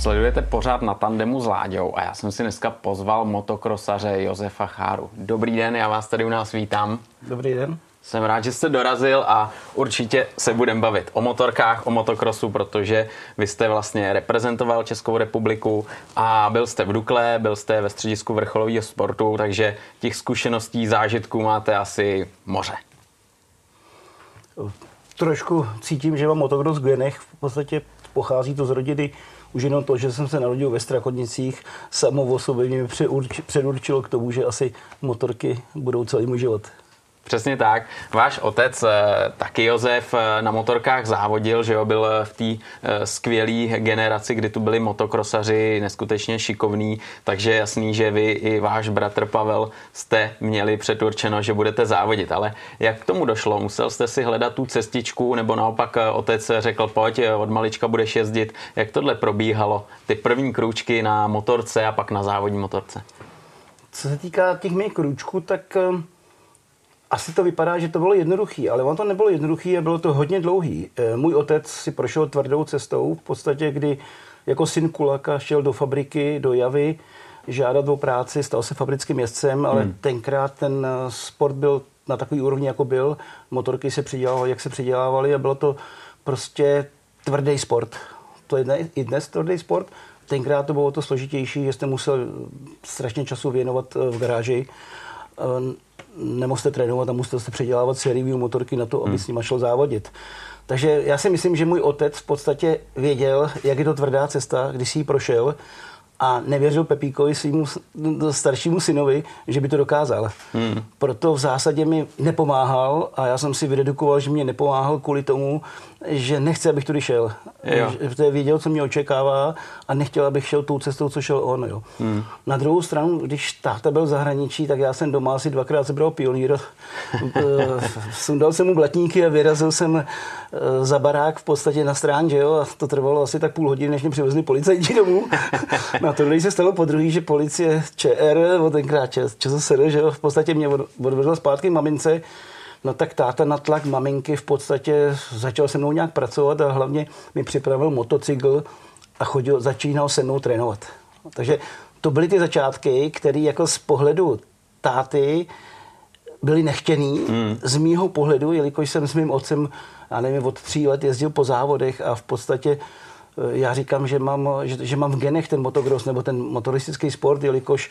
Sledujete pořád na tandemu s Láďou a já jsem si dneska pozval motokrosaře Josefa Cháru. Dobrý den, já vás tady u nás vítám. Dobrý den. Jsem rád, že jste dorazil a určitě se budeme bavit o motorkách, o motokrosu, protože vy jste vlastně reprezentoval Českou republiku a byl jste v Dukle, byl jste ve středisku vrcholového sportu, takže těch zkušeností, zážitků máte asi moře. Trošku cítím, že mám motokros v genech. V podstatě pochází to z rodiny už jenom to, že jsem se narodil ve Strakodnicích, samo o sobě mě předurčilo k tomu, že asi motorky budou celý můj život. Přesně tak. Váš otec, eh, taky Josef, eh, na motorkách závodil, že jo, byl v té eh, skvělé generaci, kdy tu byli motokrosaři neskutečně šikovní, takže jasný, že vy i váš bratr Pavel jste měli předurčeno, že budete závodit. Ale jak k tomu došlo? Musel jste si hledat tu cestičku, nebo naopak otec řekl, pojď, od malička budeš jezdit. Jak tohle probíhalo? Ty první krůčky na motorce a pak na závodní motorce? Co se týká těch mých krůčků, tak asi to vypadá, že to bylo jednoduché, ale ono to nebylo jednoduché a bylo to hodně dlouhý. Eh, můj otec si prošel tvrdou cestou, v podstatě, kdy jako syn Kulaka šel do fabriky, do Javy, žádat o práci, stal se fabrickým jezdcem, ale hmm. tenkrát ten eh, sport byl na takový úrovni, jako byl. Motorky se přidělávaly, jak se přidělávaly a bylo to prostě tvrdý sport. To je i dnes tvrdý sport. Tenkrát to bylo to složitější, že jste musel strašně času věnovat eh, v garáži nemohl jste trénovat a musel jste předělávat sériový motorky na to, aby hmm. s nima šel závodit. Takže já si myslím, že můj otec v podstatě věděl, jak je to tvrdá cesta, když si ji prošel a nevěřil Pepíkovi, svýmu staršímu synovi, že by to dokázal. Hmm. Proto v zásadě mi nepomáhal a já jsem si vyredukoval, že mě nepomáhal kvůli tomu, že nechce, abych tudy šel. Jo. Že věděl, co mě očekává a nechtěl, abych šel tou cestou, co šel on. Jo. Hmm. Na druhou stranu, když táta byl v zahraničí, tak já jsem doma asi dvakrát sebral pionýr. Eh, sundal jsem mu blatníky a vyrazil jsem eh, za barák v podstatě na strán, že jo, a to trvalo asi tak půl hodiny, než mě přivezli policajti domů. na tohle se stalo po druhý, že policie ČR, tenkrát ČSSR, že jo, v podstatě mě odvedla zpátky mamince, No tak táta na tlak maminky v podstatě začal se mnou nějak pracovat a hlavně mi připravil motocykl a chodil, začínal se mnou trénovat. Takže to byly ty začátky, které jako z pohledu táty byly nechtěný. Hmm. Z mýho pohledu, jelikož jsem s mým otcem, já nevím, od tří let jezdil po závodech a v podstatě eh, já říkám, že mám, že, že mám v genech ten motocross nebo ten motoristický sport, jelikož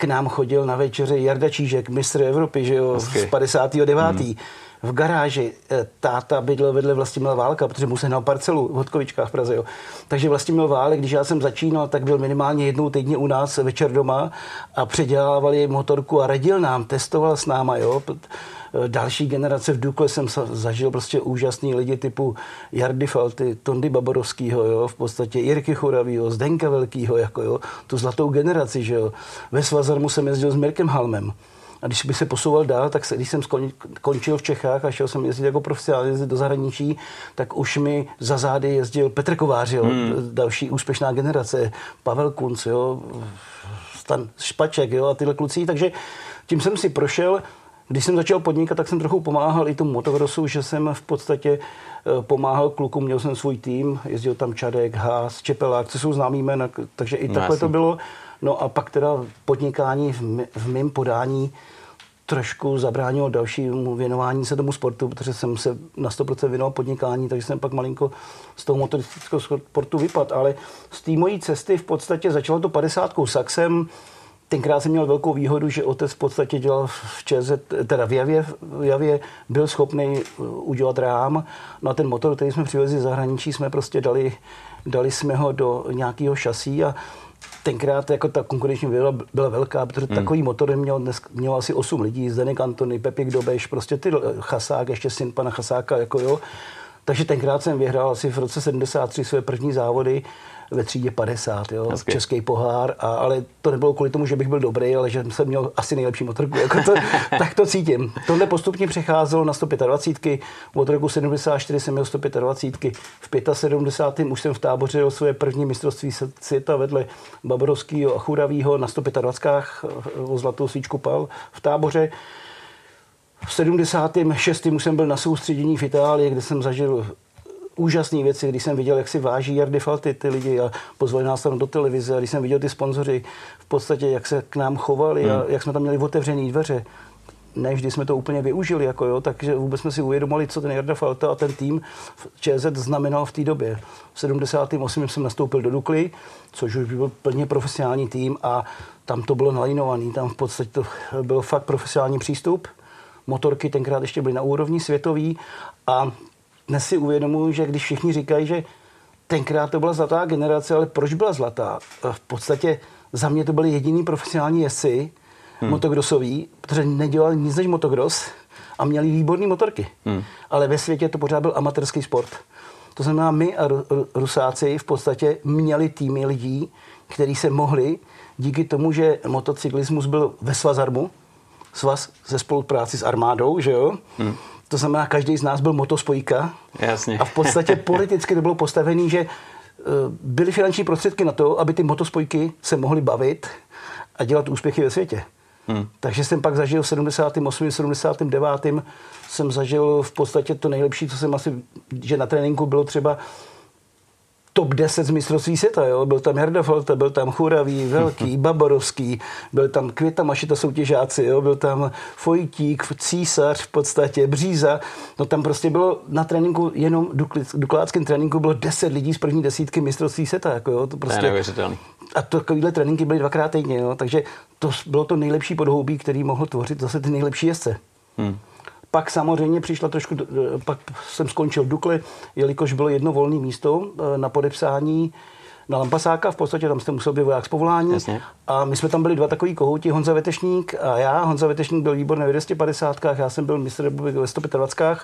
k nám chodil na večeře Jarda Čížek, mistr Evropy, že jo, z 59. Hmm. V garáži eh, táta bydlel vedle Vlastimila Válka, protože mu se na parcelu v Hodkovičkách v Praze. Jo. Takže Vlastimil Válek, když já jsem začínal, tak byl minimálně jednou týdně u nás večer doma a předělávali motorku a radil nám, testoval s náma. Jo další generace v Dukle jsem zažil prostě úžasný lidi typu Jardy Falty, Tondy Baborovskýho, jo, v podstatě Jirky Churavýho, Zdenka Velkýho, jako jo, tu zlatou generaci, že jo. Ve Svazarmu jsem jezdil s Mirkem Halmem. A když bych se posouval dál, tak se, když jsem skončil v Čechách a šel jsem jezdit jako profesionál do zahraničí, tak už mi za zády jezdil Petr Kovář, jo, hmm. další úspěšná generace, Pavel Kunc, jo, Stan Špaček jo, a tyhle kluci. Takže tím jsem si prošel když jsem začal podnikat, tak jsem trochu pomáhal i tomu motokrosu, že jsem v podstatě eh, pomáhal klukům, měl jsem svůj tým, jezdil tam Čadek, Haas, Čepelák, co jsou známý jména, takže i no, takhle jasný. to bylo. No a pak teda podnikání v, v mém podání trošku zabránilo dalšímu věnování se tomu sportu, protože jsem se na 100% věnoval podnikání, takže jsem pak malinko z toho motoristického sportu vypadl. Ale z té mojí cesty v podstatě začalo to 50 saxem, Tenkrát jsem měl velkou výhodu, že otec v podstatě dělal v ČZ, teda v Javě, v Javě byl schopný uh, udělat rám. No a ten motor, který jsme přivezli z zahraničí, jsme prostě dali, dali jsme ho do nějakého šasí a tenkrát jako ta konkurenční výhoda byla velká, protože hmm. takový motor měl, dnes, měl asi 8 lidí, Zdenek Antony, Pepik Dobeš, prostě ty Chasák, ještě syn pana Chasáka, jako jo. Takže tenkrát jsem vyhrál asi v roce 73 své první závody ve třídě 50, jo, Hezky. český pohár, a, ale to nebylo kvůli tomu, že bych byl dobrý, ale že jsem měl asi nejlepší motorku. Jako to, tak to cítím. Tohle postupně přecházelo na 125. Od roku 74 jsem měl 125. V 75. už jsem v táboře o své první mistrovství světa vedle Baborovského a Churavýho na 125. o zlatou svíčku pal v táboře. V 76. už jsem byl na soustředění v Itálii, kde jsem zažil úžasné věci, když jsem viděl, jak si váží Jardy Falty ty lidi a pozvali nás tam do televize, a když jsem viděl ty sponzoři, v podstatě, jak se k nám chovali hmm. a jak jsme tam měli otevřené dveře, ne vždy jsme to úplně využili, jako jo, takže vůbec jsme si uvědomili, co ten Jarda Falta a ten tým v ČZ znamenal v té době. V 78. jsem nastoupil do Dukly, což už byl plně profesionální tým a tam to bylo nalínovaný, tam v podstatě to byl fakt profesionální přístup. Motorky tenkrát ještě byly na úrovni světový a dnes si uvědomuji, že když všichni říkají, že tenkrát to byla zlatá generace, ale proč byla zlatá? V podstatě za mě to byly jediný profesionální jezdci, hmm. motocrossový, protože nedělali nic než motocross a měli výborné motorky. Hmm. Ale ve světě to pořád byl amatérský sport. To znamená, my a Rusáci v podstatě měli týmy lidí, kteří se mohli díky tomu, že motocyklismus byl ve Svazarmu, svaz ze spolupráci s armádou, že jo? Hmm. To znamená, každý z nás byl motospojka. Jasně. A v podstatě politicky to bylo postavené, že eh, byly finanční prostředky na to, aby ty motospojky se mohly bavit a dělat úspěchy ve světě. Hmm. Takže jsem pak zažil v 78. 79. jsem zažil v podstatě to nejlepší, co jsem asi, že na tréninku bylo třeba top 10 z mistrovství světa. Jo? Byl tam Falta, byl tam Churavý, Velký, Baborovský, byl tam Květa Mašita soutěžáci, jo? byl tam Fojtík, Císař v podstatě, Bříza. No tam prostě bylo na tréninku, jenom dukláckém tréninku bylo 10 lidí z první desítky mistrovství světa. Jako, jo? To, prostě, to je A to, takovýhle tréninky byly dvakrát týdně, jo? takže to bylo to nejlepší podhoubí, který mohl tvořit zase ty nejlepší jezdce. Hmm. Pak samozřejmě přišla trošku, pak jsem skončil v Dukli, jelikož bylo jedno volné místo eh, na podepsání na Lampasáka, v podstatě tam jste musel být voják z povolání. Jasně. A my jsme tam byli dva takový kohouti, Honza Vetešník a já. Honza Vetešník byl výborný ve 250, já jsem byl mistr republiky ve 125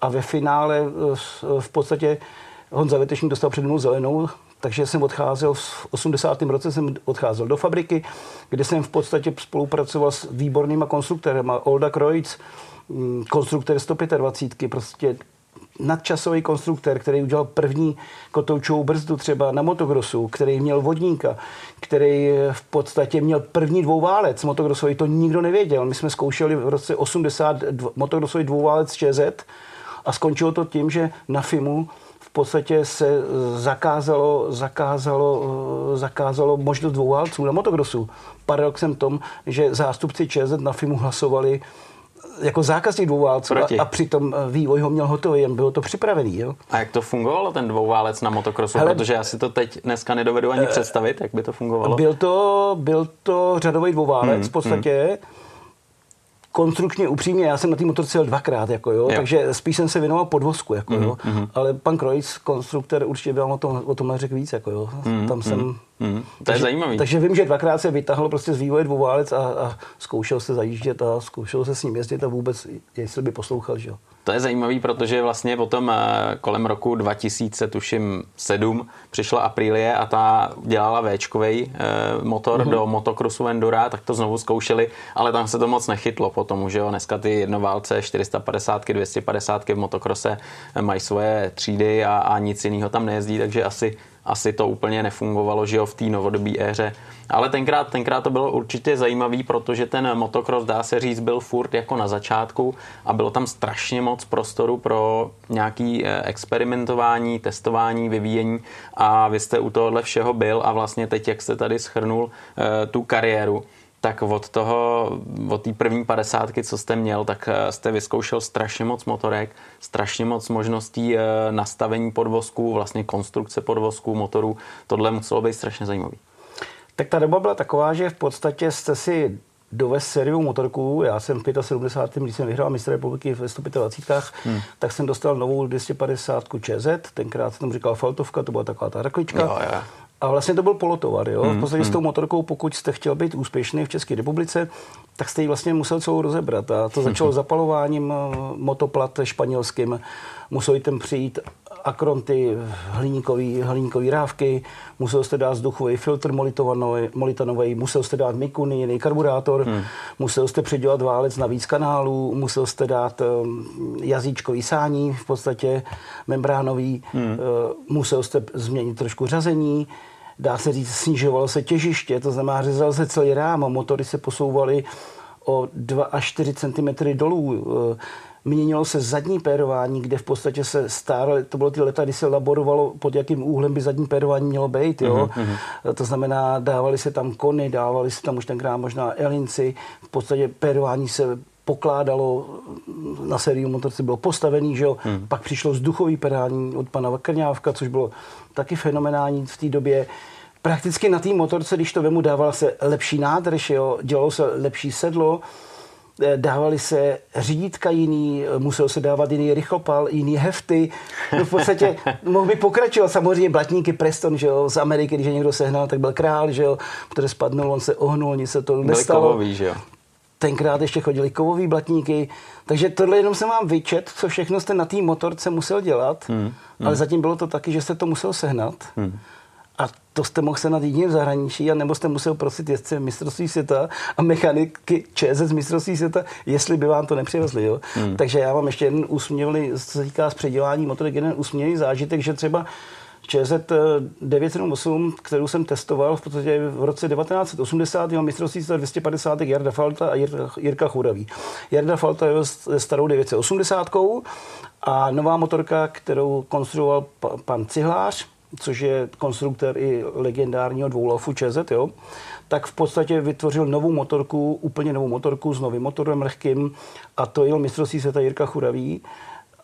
a ve finále eh, v podstatě Honza Vetešník dostal před mnou zelenou, takže jsem odcházel v 80. roce jsem odcházel do fabriky, kde jsem v podstatě spolupracoval s výbornýma konstruktorem, Olda Kreutz, konstruktor 125, prostě nadčasový konstruktor, který udělal první kotoučovou brzdu třeba na motokrosu, který měl vodníka, který v podstatě měl první dvouválec motokrosový, to nikdo nevěděl. My jsme zkoušeli v roce 80 motokrosový dvouválec ČZ a skončilo to tím, že na FIMu v podstatě se zakázalo, zakázalo, zakázalo možnost dvouválců na motokrosu. Paradoxem tom, že zástupci ČZ na FIMu hlasovali jako zákazník dvouválců a, a přitom eh, vývoj ho měl hotový, jen bylo to připravený. Jo? A jak to fungovalo, ten dvouválec na motokrosu? Hele, Protože já si to teď dneska nedovedu ani uh, představit, jak by to fungovalo. Byl to, byl to řadový dvouválec hmm, v podstatě. Hmm konstrukčně upřímně, já jsem na té motorce jel dvakrát, jako jo, jo, takže spíš jsem se věnoval podvozku, jako mm-hmm. jo, mhm. ale pan Kreuz, konstruktor, určitě byl o tom, o tom řekl víc, jako jo, mm-hmm. tam jsem... Mm-hmm. To takže, je zajímavý. Takže vím, že dvakrát se vytáhl prostě z vývoje dvouválec a, a zkoušel se zajíždět a zkoušel se s ním jezdit a vůbec, jestli by poslouchal, že jo. To je zajímavý, protože vlastně potom eh, kolem roku 2000, tuším 7, přišla Aprilie a ta dělala Včkovej eh, motor mm-hmm. do motocrossu Endura, tak to znovu zkoušeli, ale tam se to moc nechytlo potom, že jo, dneska ty jednoválce 450, 250 v motokrose mají svoje třídy a, a nic jiného tam nejezdí, takže asi asi to úplně nefungovalo, že jo, v té novodobé éře. Ale tenkrát, tenkrát to bylo určitě zajímavý, protože ten motocross, dá se říct, byl furt jako na začátku a bylo tam strašně moc prostoru pro nějaký eh, experimentování, testování, vyvíjení a vy jste u tohohle všeho byl a vlastně teď, jak jste tady schrnul eh, tu kariéru, tak od toho, od té první padesátky, co jste měl, tak eh, jste vyzkoušel strašně moc motorek, strašně moc možností nastavení podvozků, vlastně konstrukce podvozků, motorů. Tohle muselo být strašně zajímavý. Tak ta doba byla taková, že v podstatě jste si dovez sériu motorků. Já jsem v 75. když jsem vyhrál mistr republiky ve 125, hmm. tak jsem dostal novou 250 ČZ. Tenkrát jsem tomu říkal Faltovka, to byla taková ta raklička. Jo, jo. A vlastně to byl polotovar. Jo? Hmm, v podstatě hmm. s tou motorkou, pokud jste chtěl být úspěšný v České republice, tak jste ji vlastně musel celou rozebrat. A to začalo hmm. zapalováním eh, motoplat španělským. Museli tam přijít akronty, hliníkový, hliníkový rávky, musel jste dát vzduchový filtr molitanový, musel jste dát mikuni, jiný karburátor, hmm. musel jste předělat válec na víc kanálů, musel jste dát um, jazyčkový sání, v podstatě membránový, hmm. uh, musel jste změnit trošku řazení, dá se říct, snižovalo se těžiště, to znamená, řezal se celý rám, motory se posouvaly o 2 až 4 cm dolů. Uh, Měnilo se zadní pérování, kde v podstatě se stále, to bylo ty leta, kdy se laborovalo, pod jakým úhlem by zadní pérování mělo být. Jo? Mm-hmm. To znamená, dávali se tam kony, dávali se tam už tenkrát možná elinci. V podstatě pérování se pokládalo na sériu motorce, bylo postavený, že jo? Hmm. Pak přišlo vzduchový pedální od pana Krňávka, což bylo taky fenomenální v té době. Prakticky na té motorce, když to vemu, dávala se lepší nádrž, jo? dělalo se lepší sedlo, eh, dávali se řídítka jiný, musel se dávat jiný rychlopal, jiný hefty. No v podstatě mohl by pokračovat. Samozřejmě blatníky Preston, že jo, z Ameriky, když je někdo sehnal, tak byl král, že jo, protože spadnul, on se ohnul, nic se to nestalo. Kovový, že jo tenkrát ještě chodili kovový blatníky, takže tohle jenom jsem vám vyčet, co všechno jste na té motorce musel dělat, hmm, hmm. ale zatím bylo to taky, že jste to musel sehnat. Hmm. A to jste mohl sehnat jedině v zahraničí, a nebo jste musel prosit jezdce mistrovství světa a mechaniky z mistrovství světa, jestli by vám to nepřivezli. Jo? Hmm. Takže já mám ještě jeden úsměvný, co se týká s předělání motorek, jeden úsměvný zážitek, že třeba ČZ 978, kterou jsem testoval v podstatě v roce 1980, měl mistrovství 250 Jarda Falta a Jirka Churavý. Jarda Falta je starou 980 a nová motorka, kterou konstruoval pan Cihlář, což je konstruktor i legendárního dvoulafu ČZ, jo, tak v podstatě vytvořil novou motorku, úplně novou motorku s novým motorem lehkým a to jel mistrovství světa Jirka Churavý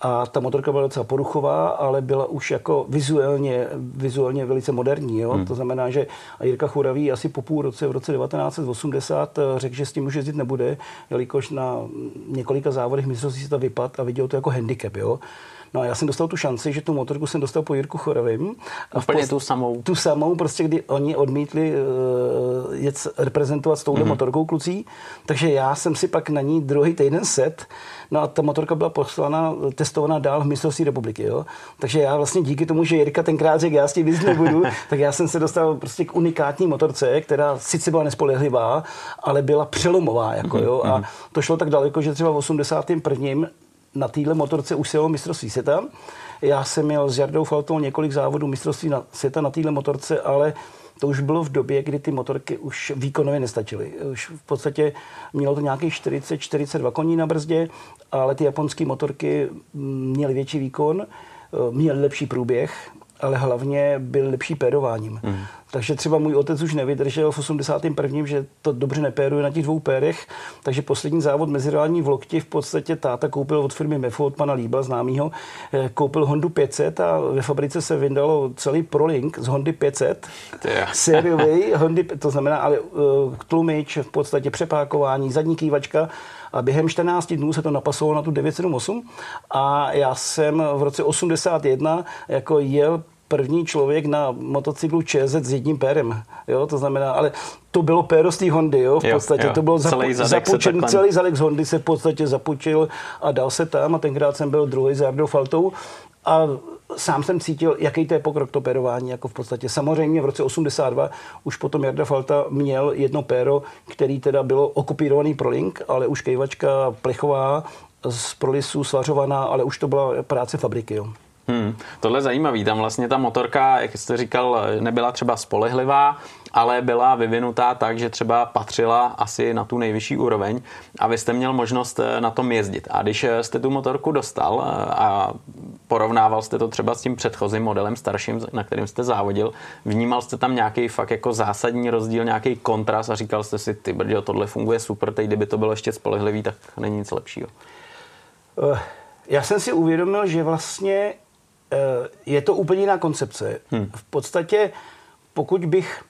a ta motorka byla docela poruchová, ale byla už jako vizuálně, vizuálně velice moderní. Jo? Hmm. To znamená, že Jirka Churavý asi po půl roce, v roce 1980 eh, řekl, že s tím už jezdit nebude, jelikož na několika závodech mistrovství se to vypad a viděl to jako handicap. Jo? No a já jsem dostal tu šanci, že tu motorku jsem dostal po Jirku Chorovým. A Úplně tu samou. Tu samou, prostě kdy oni odmítli uh, jet reprezentovat s touhle mm-hmm. motorkou klucí, takže já jsem si pak na ní druhý týden set, no a ta motorka byla poslána, testovaná dál v mistrovství republiky, jo. Takže já vlastně díky tomu, že Jirka tenkrát řekl, já s tím víc nebudu, tak já jsem se dostal prostě k unikátní motorce, která sice byla nespolehlivá, ale byla přelomová, jako mm-hmm. jo. A mhm. to šlo tak daleko, že třeba v 81 na téhle motorce už se jelo mistrovství světa. Já jsem měl s Jardou Faltou několik závodů mistrovství na, světa na téhle motorce, ale to už bylo v době, kdy ty motorky už výkonově nestačily. Už v podstatě mělo to nějakých 40-42 koní na brzdě, ale ty japonské motorky měly větší výkon, měly lepší průběh, ale hlavně byl lepší pérováním. Mm. Takže třeba můj otec už nevydržel v 81. že to dobře nepéruje na těch dvou pérech, takže poslední závod mezirádní v Lokti v podstatě táta koupil od firmy Mefo, od pana Líba známýho, eh, koupil Hondu 500 a ve fabrice se vyndalo celý Prolink z Hondy 500, sériový Hondy, to znamená ale uh, tlumič, v podstatě přepákování, zadní kývačka a během 14 dnů se to napasovalo na tu 978 a já jsem v roce 81 jako jel první člověk na motocyklu ČZ s jedním pérem. Jo, to znamená, ale to bylo péro z té Hondy, jo, v jo, podstatě. Jo. To bylo celý zadek zapučen, celý zadek z Hondy se v podstatě zapučil a dal se tam a tenkrát jsem byl druhý za Jardou Faltou a sám jsem cítil, jaký to je pokrok to pérování, jako v podstatě. Samozřejmě v roce 82 už potom Jarda Falta měl jedno péro, který teda bylo okupírovaný pro link, ale už kejvačka plechová z prolisu svařovaná, ale už to byla práce fabriky. Jo. Hmm, tohle je zajímavý. Tam vlastně ta motorka, jak jste říkal, nebyla třeba spolehlivá, ale byla vyvinutá tak, že třeba patřila asi na tu nejvyšší úroveň a vy jste měl možnost eh, na tom jezdit. A když eh, jste tu motorku dostal eh, a porovnával jste to třeba s tím předchozím modelem starším, na kterým jste závodil, vnímal jste tam nějaký fakt jako zásadní rozdíl, nějaký kontrast a říkal jste si, ty brďo, tohle funguje super, teď kdyby to bylo ještě spolehlivý, tak není nic lepšího. Já jsem si uvědomil, že vlastně je to úplně jiná koncepce. Hmm. V podstatě, pokud bych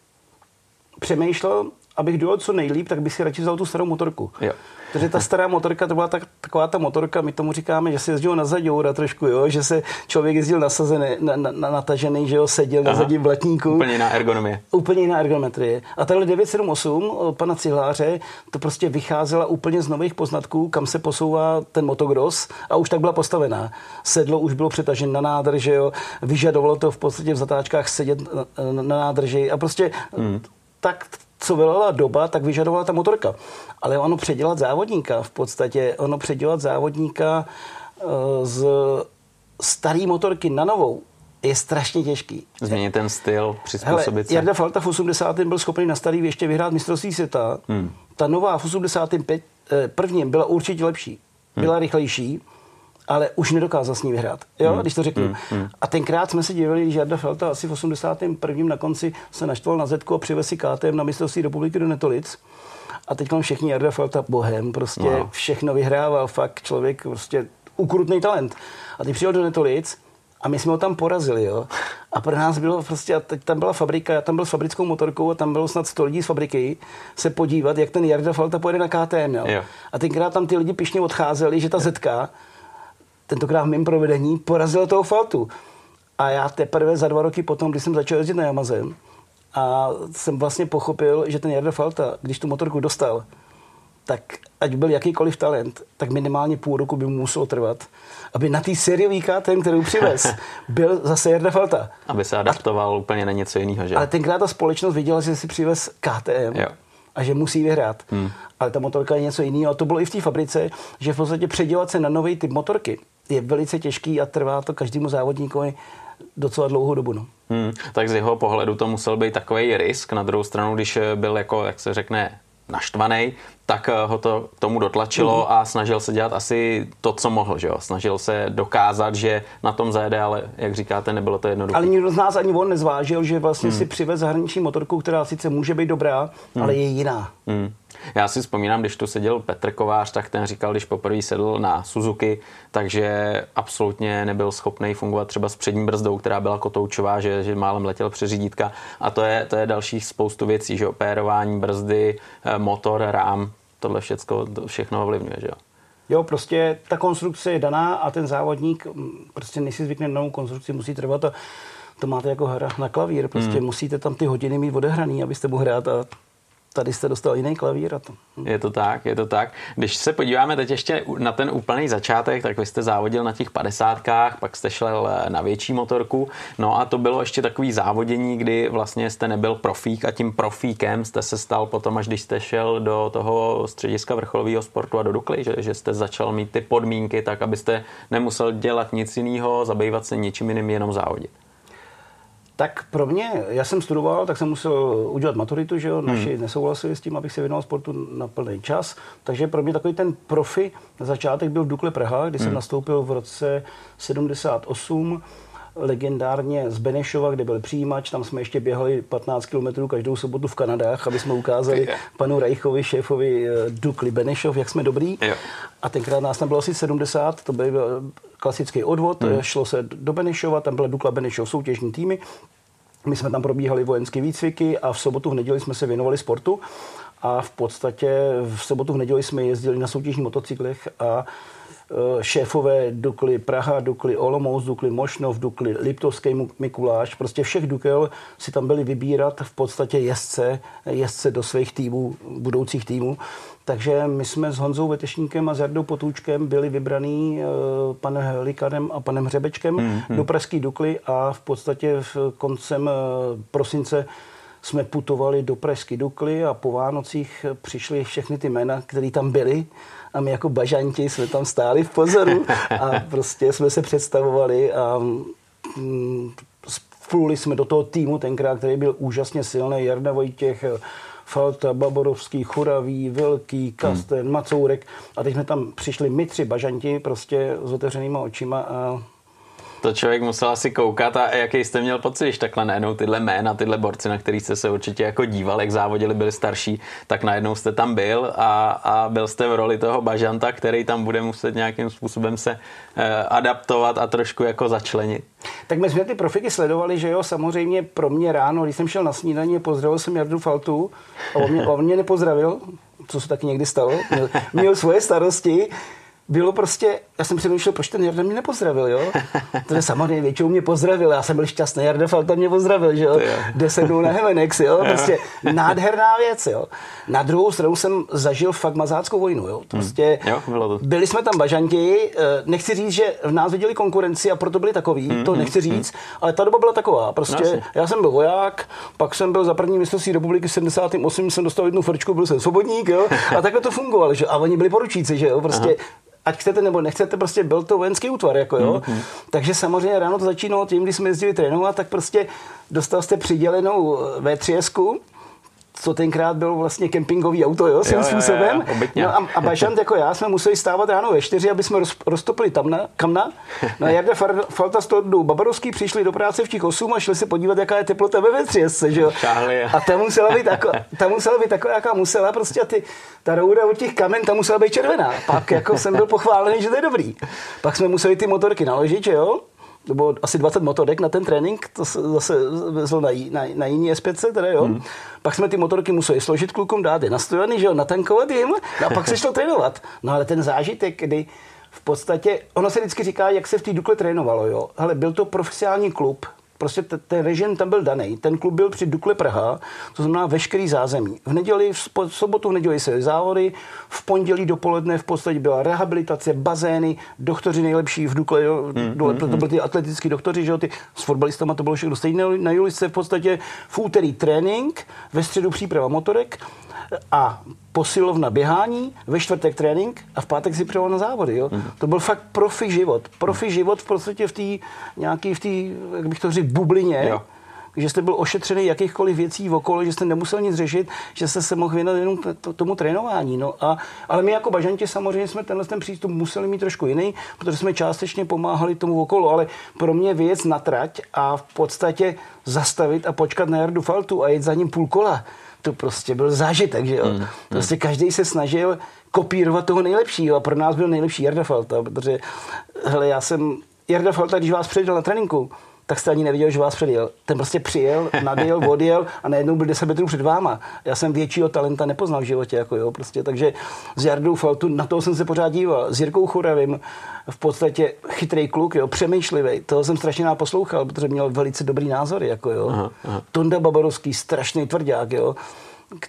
přemýšlel, abych dojel co nejlíp, tak bych si radši vzal tu starou motorku. Jo. Protože ta stará motorka, to byla tak, taková ta motorka, my tomu říkáme, že se jezdil na zaděura trošku, jo? že se člověk jezdil nasazený, na, na, na, natažený, že jo, seděl Aha. na zadním blatníku. Úplně jiná ergonomie. Úplně jiná ergonometrie. A tahle 978 od pana Cihláře, to prostě vycházela úplně z nových poznatků, kam se posouvá ten motocross a už tak byla postavená. Sedlo už bylo přetažen na nádrž, že jo, vyžadovalo to v podstatě v zatáčkách sedět na, na, na nádrži a prostě hmm. tak co vylala doba, tak vyžadovala ta motorka. Ale ono předělat závodníka, v podstatě ono předělat závodníka eh, z staré motorky na novou, je strašně těžký. Změnit ten styl, přizpůsobit se. Jarda Falta v 80. byl schopný na starý ještě vyhrát mistrovství světa. Hmm. Ta nová v 85. Eh, prvním byla určitě lepší. Byla hmm. rychlejší, ale už nedokázal s ní vyhrát, jo, hmm. když to řeknu. Hmm. A tenkrát jsme se divili, když Jarda Felta asi v 81. na konci se naštval na Zetko a přivez si KTM na mistrovství republiky do Netolic. A teď všichni Jarda Felta bohem, prostě wow. všechno vyhrával, fakt člověk, prostě ukrutný talent. A teď přijel do Netolic a my jsme ho tam porazili, jo. A pro nás bylo prostě, a teď tam byla fabrika, já tam byl s fabrickou motorkou a tam bylo snad 100 lidí z fabriky se podívat, jak ten Jarda Falta pojede na KTM, jo. jo. A tenkrát tam ty lidi pišně odcházeli, že ta Zetka, tentokrát v mém provedení, porazila toho Faltu. A já teprve za dva roky potom, když jsem začal jezdit na Yamaze, a jsem vlastně pochopil, že ten Jarda Falta, když tu motorku dostal, tak ať byl jakýkoliv talent, tak minimálně půl roku by mu muselo trvat, aby na té sériový KTM, kterou přivez, byl zase Jarda Falta. Aby se adaptoval a, úplně na něco jiného, že? Ale tenkrát ta společnost viděla, že si přivez KTM. Jo a že musí vyhrát. Hmm. Ale ta motorka je něco jiného. A to bylo i v té fabrice, že v podstatě předělat se na nový typ motorky je velice těžký a trvá to každému závodníkovi docela dlouhou dobu. No. Hmm, tak z jeho pohledu to musel být takový risk. Na druhou stranu, když byl jako, jak se řekne, naštvaný, tak eh, ho to k tomu dotlačilo mm. a snažil se dělat asi to, co mohl. Že jo? Snažil se dokázat, že na tom zajede, ale jak říkáte, nebylo to jednoduché. Ale nikdo z nás ani on nezvážil, že vlastně mm. si přivez zahraniční motorku, která sice může být dobrá, mm. ale je jiná. Mm. Já si vzpomínám, když tu seděl Petr Kovář, tak ten říkal, když poprvé sedl na Suzuki, takže absolutně nebyl schopný fungovat třeba s přední brzdou, která byla kotoučová, že, že málem letěl přes řídítka. A to je, to je dalších spoustu věcí, že opérování brzdy, eh, motor, rám, tohle všecko, to všechno ovlivňuje, že jo. Jo, prostě ta konstrukce je daná a ten závodník mm, prostě než si zvykne na novou konstrukci, musí trvat a to máte jako hra na klavír, prostě hmm. musíte tam ty hodiny mít odehraný, abyste mohli hrát a tady jste dostal jiný klavír. A to. Je to tak, je to tak. Když se podíváme teď ještě na ten úplný začátek, tak vy jste závodil na těch padesátkách, pak jste šel eh, na větší motorku, no a to bylo ještě takový závodění, kdy vlastně jste nebyl profík a tím profíkem jste se stal potom, až když jste šel do toho střediska vrcholového sportu a do Dukly, že, že jste začal mít ty podmínky tak, abyste nemusel dělat nic jiného, zabývat se ničím jiným, jenom závodit. Tak pro mě, já jsem studoval, tak jsem musel udělat maturitu, že jo, naši hmm. nesouhlasili s tím, abych se věnoval sportu na plný čas, takže pro mě takový ten profi na začátek byl v Dukle Praha, kdy hmm. jsem nastoupil v roce 78, legendárně z Benešova, kde byl přijímač, tam jsme ještě běhali 15 km každou sobotu v Kanadách, aby jsme ukázali panu Rajchovi, šéfovi eh, Dukly Benešov, jak jsme dobrý. Jo. A tenkrát nás tam bylo asi 70, to byl klasický odvod, hmm. šlo se do Benešova, tam byla Dukla Benešov soutěžní týmy, my jsme tam probíhali vojenské výcviky a v sobotu, v neděli jsme se věnovali sportu a v podstatě v sobotu, v neděli jsme jezdili na soutěžních motocyklech a šéfové Dukly Praha, Dukly Olomouc, Dukly Mošnov, Dukly Liptovský Mikuláš, prostě všech Dukel si tam byli vybírat v podstatě jezdce, jezdce do svých týmů, budoucích týmů. Takže my jsme s Honzou Vetešníkem a s Jardou Potůčkem byli vybraný uh, panem Helikanem a panem Hřebečkem hmm, hmm. do Pražské Dukly a v podstatě v koncem uh, prosince jsme putovali do Pražské Dukly a po Vánocích přišly všechny ty jména, které tam byly a my jako bažanti jsme tam stáli v pozoru a prostě jsme se představovali a mm, vpluli jsme do toho týmu tenkrát, který byl úžasně silný, Jarda Vojtěch, Falta, Baborovský, Churavý, Velký, Kasten, hmm. Macourek. A teď jsme tam přišli my tři bažanti prostě s otevřenýma očima a to člověk musel asi koukat a jaký jste měl pocit, když takhle najednou tyhle jména, tyhle borci, na který jste se určitě jako díval, jak závodili, byli starší, tak najednou jste tam byl a, a byl jste v roli toho bažanta, který tam bude muset nějakým způsobem se eh, adaptovat a trošku jako začlenit. Tak my jsme ty profiky sledovali, že jo, samozřejmě pro mě ráno, když jsem šel na snídaní, pozdravil jsem Jardu Faltu a on mě, on mě nepozdravil, co se taky někdy stalo, měl, měl svoje starosti, bylo prostě, já jsem přemýšlel, proč ten Jarda mě nepozdravil, jo? To je samozřejmě většinou mě pozdravil, já jsem byl šťastný, Jarda Falta mě pozdravil, že jo? Se mnou na Hevenex, jo? Prostě nádherná věc, jo? Na druhou stranu jsem zažil fakt mazáckou vojnu, jo? Prostě hmm. jo, bylo to. byli jsme tam bažanti, eh, nechci říct, že v nás viděli konkurenci a proto byli takový, hmm, to hmm, nechci hmm. říct, ale ta doba byla taková, prostě no, já jsem byl voják, pak jsem byl za první mistrovství republiky v 78, jsem dostal jednu frčku, byl jsem svobodník, jo? A takhle to fungovalo, že? A oni byli poručíci, že jo? Prostě Aha ať chcete nebo nechcete, prostě byl to vojenský útvar, jako jo. Mm-hmm. Takže samozřejmě ráno to začínalo tím, když jsme jezdili trénovat, tak prostě dostal jste přidělenou V3 co tenkrát byl vlastně kempingový auto, jo, svým Jo, jo, jo, způsobem. obytně. no a, a Bažant jako já jsme museli stávat ráno ve čtyři, aby jsme roz, roztopili tamna, kamna. No a Jarda Falta s Tordou Babarovský přišli do práce v těch 8 a šli se podívat, jaká je teplota ve vetřiesce, že jo. A ta musela být, jako, ta musela být taková, jaká musela, prostě a ty, ta rouda od těch kamen, ta musela být červená. Pak jako jsem byl pochválený, že to je dobrý. Pak jsme museli ty motorky naložit, že jo. To bylo asi 20 motorek na ten trénink, to se zase vezl na, na, na jiný S5, teda jo. Hmm. Pak jsme ty motorky museli složit klukům, dát je nastojany, že jo, natankovat jim a pak se šlo trénovat. No ale ten zážitek, kdy v podstatě, ono se vždycky říká, jak se v té Dukle trénovalo, jo. Hele, byl to profesionální klub, Prostě te- ten režim tam byl daný. Ten klub byl při Dukle Praha, to znamená veškerý zázemí. V neděli, v sobotu, v neděli se závody, v pondělí dopoledne v podstatě byla rehabilitace, bazény, doktoři nejlepší v Dukle, jo, dole, to byly ty atletický doktoři, že jo, ty s fotbalistama to bylo všechno stejné. Na Julice v podstatě v úterý trénink, ve středu příprava motorek a posilovna běhání, ve čtvrtek trénink a v pátek si připravoval na závody. Jo? Mm. To byl fakt profi život. Profi život v podstatě v té nějaký, v té, jak bych to řekl, bublině. Jo. Že jste byl ošetřený jakýchkoliv věcí okolo, že jste nemusel nic řešit, že jste se mohl věnovat jenom t- tomu trénování. No. A, ale my jako bažanti samozřejmě jsme tenhle ten přístup museli mít trošku jiný, protože jsme částečně pomáhali tomu okolo, ale pro mě věc na trať a v podstatě zastavit a počkat na Jardu Faltu a jít za ním půl kola, to prostě byl zážitek, že jo. Mm, prostě každý se snažil kopírovat toho nejlepšího a pro nás byl nejlepší Jarda Falta, protože hele, já jsem, Jarda Falta, když vás předjel na tréninku, tak jste ani neviděl, že vás předjel. Ten prostě přijel, nadjel, odjel a najednou byl 10 metrů před váma. Já jsem většího talenta nepoznal v životě, jako jo, prostě, takže s Jardou Faltu, na toho jsem se pořád díval. S Jirkou Churavým, v podstatě chytrý kluk, jo, přemýšlivý. Toho jsem strašně rád poslouchal, protože měl velice dobrý názory, jako jo. Aha, aha. Tonda Babarovský, strašný tvrdák, jo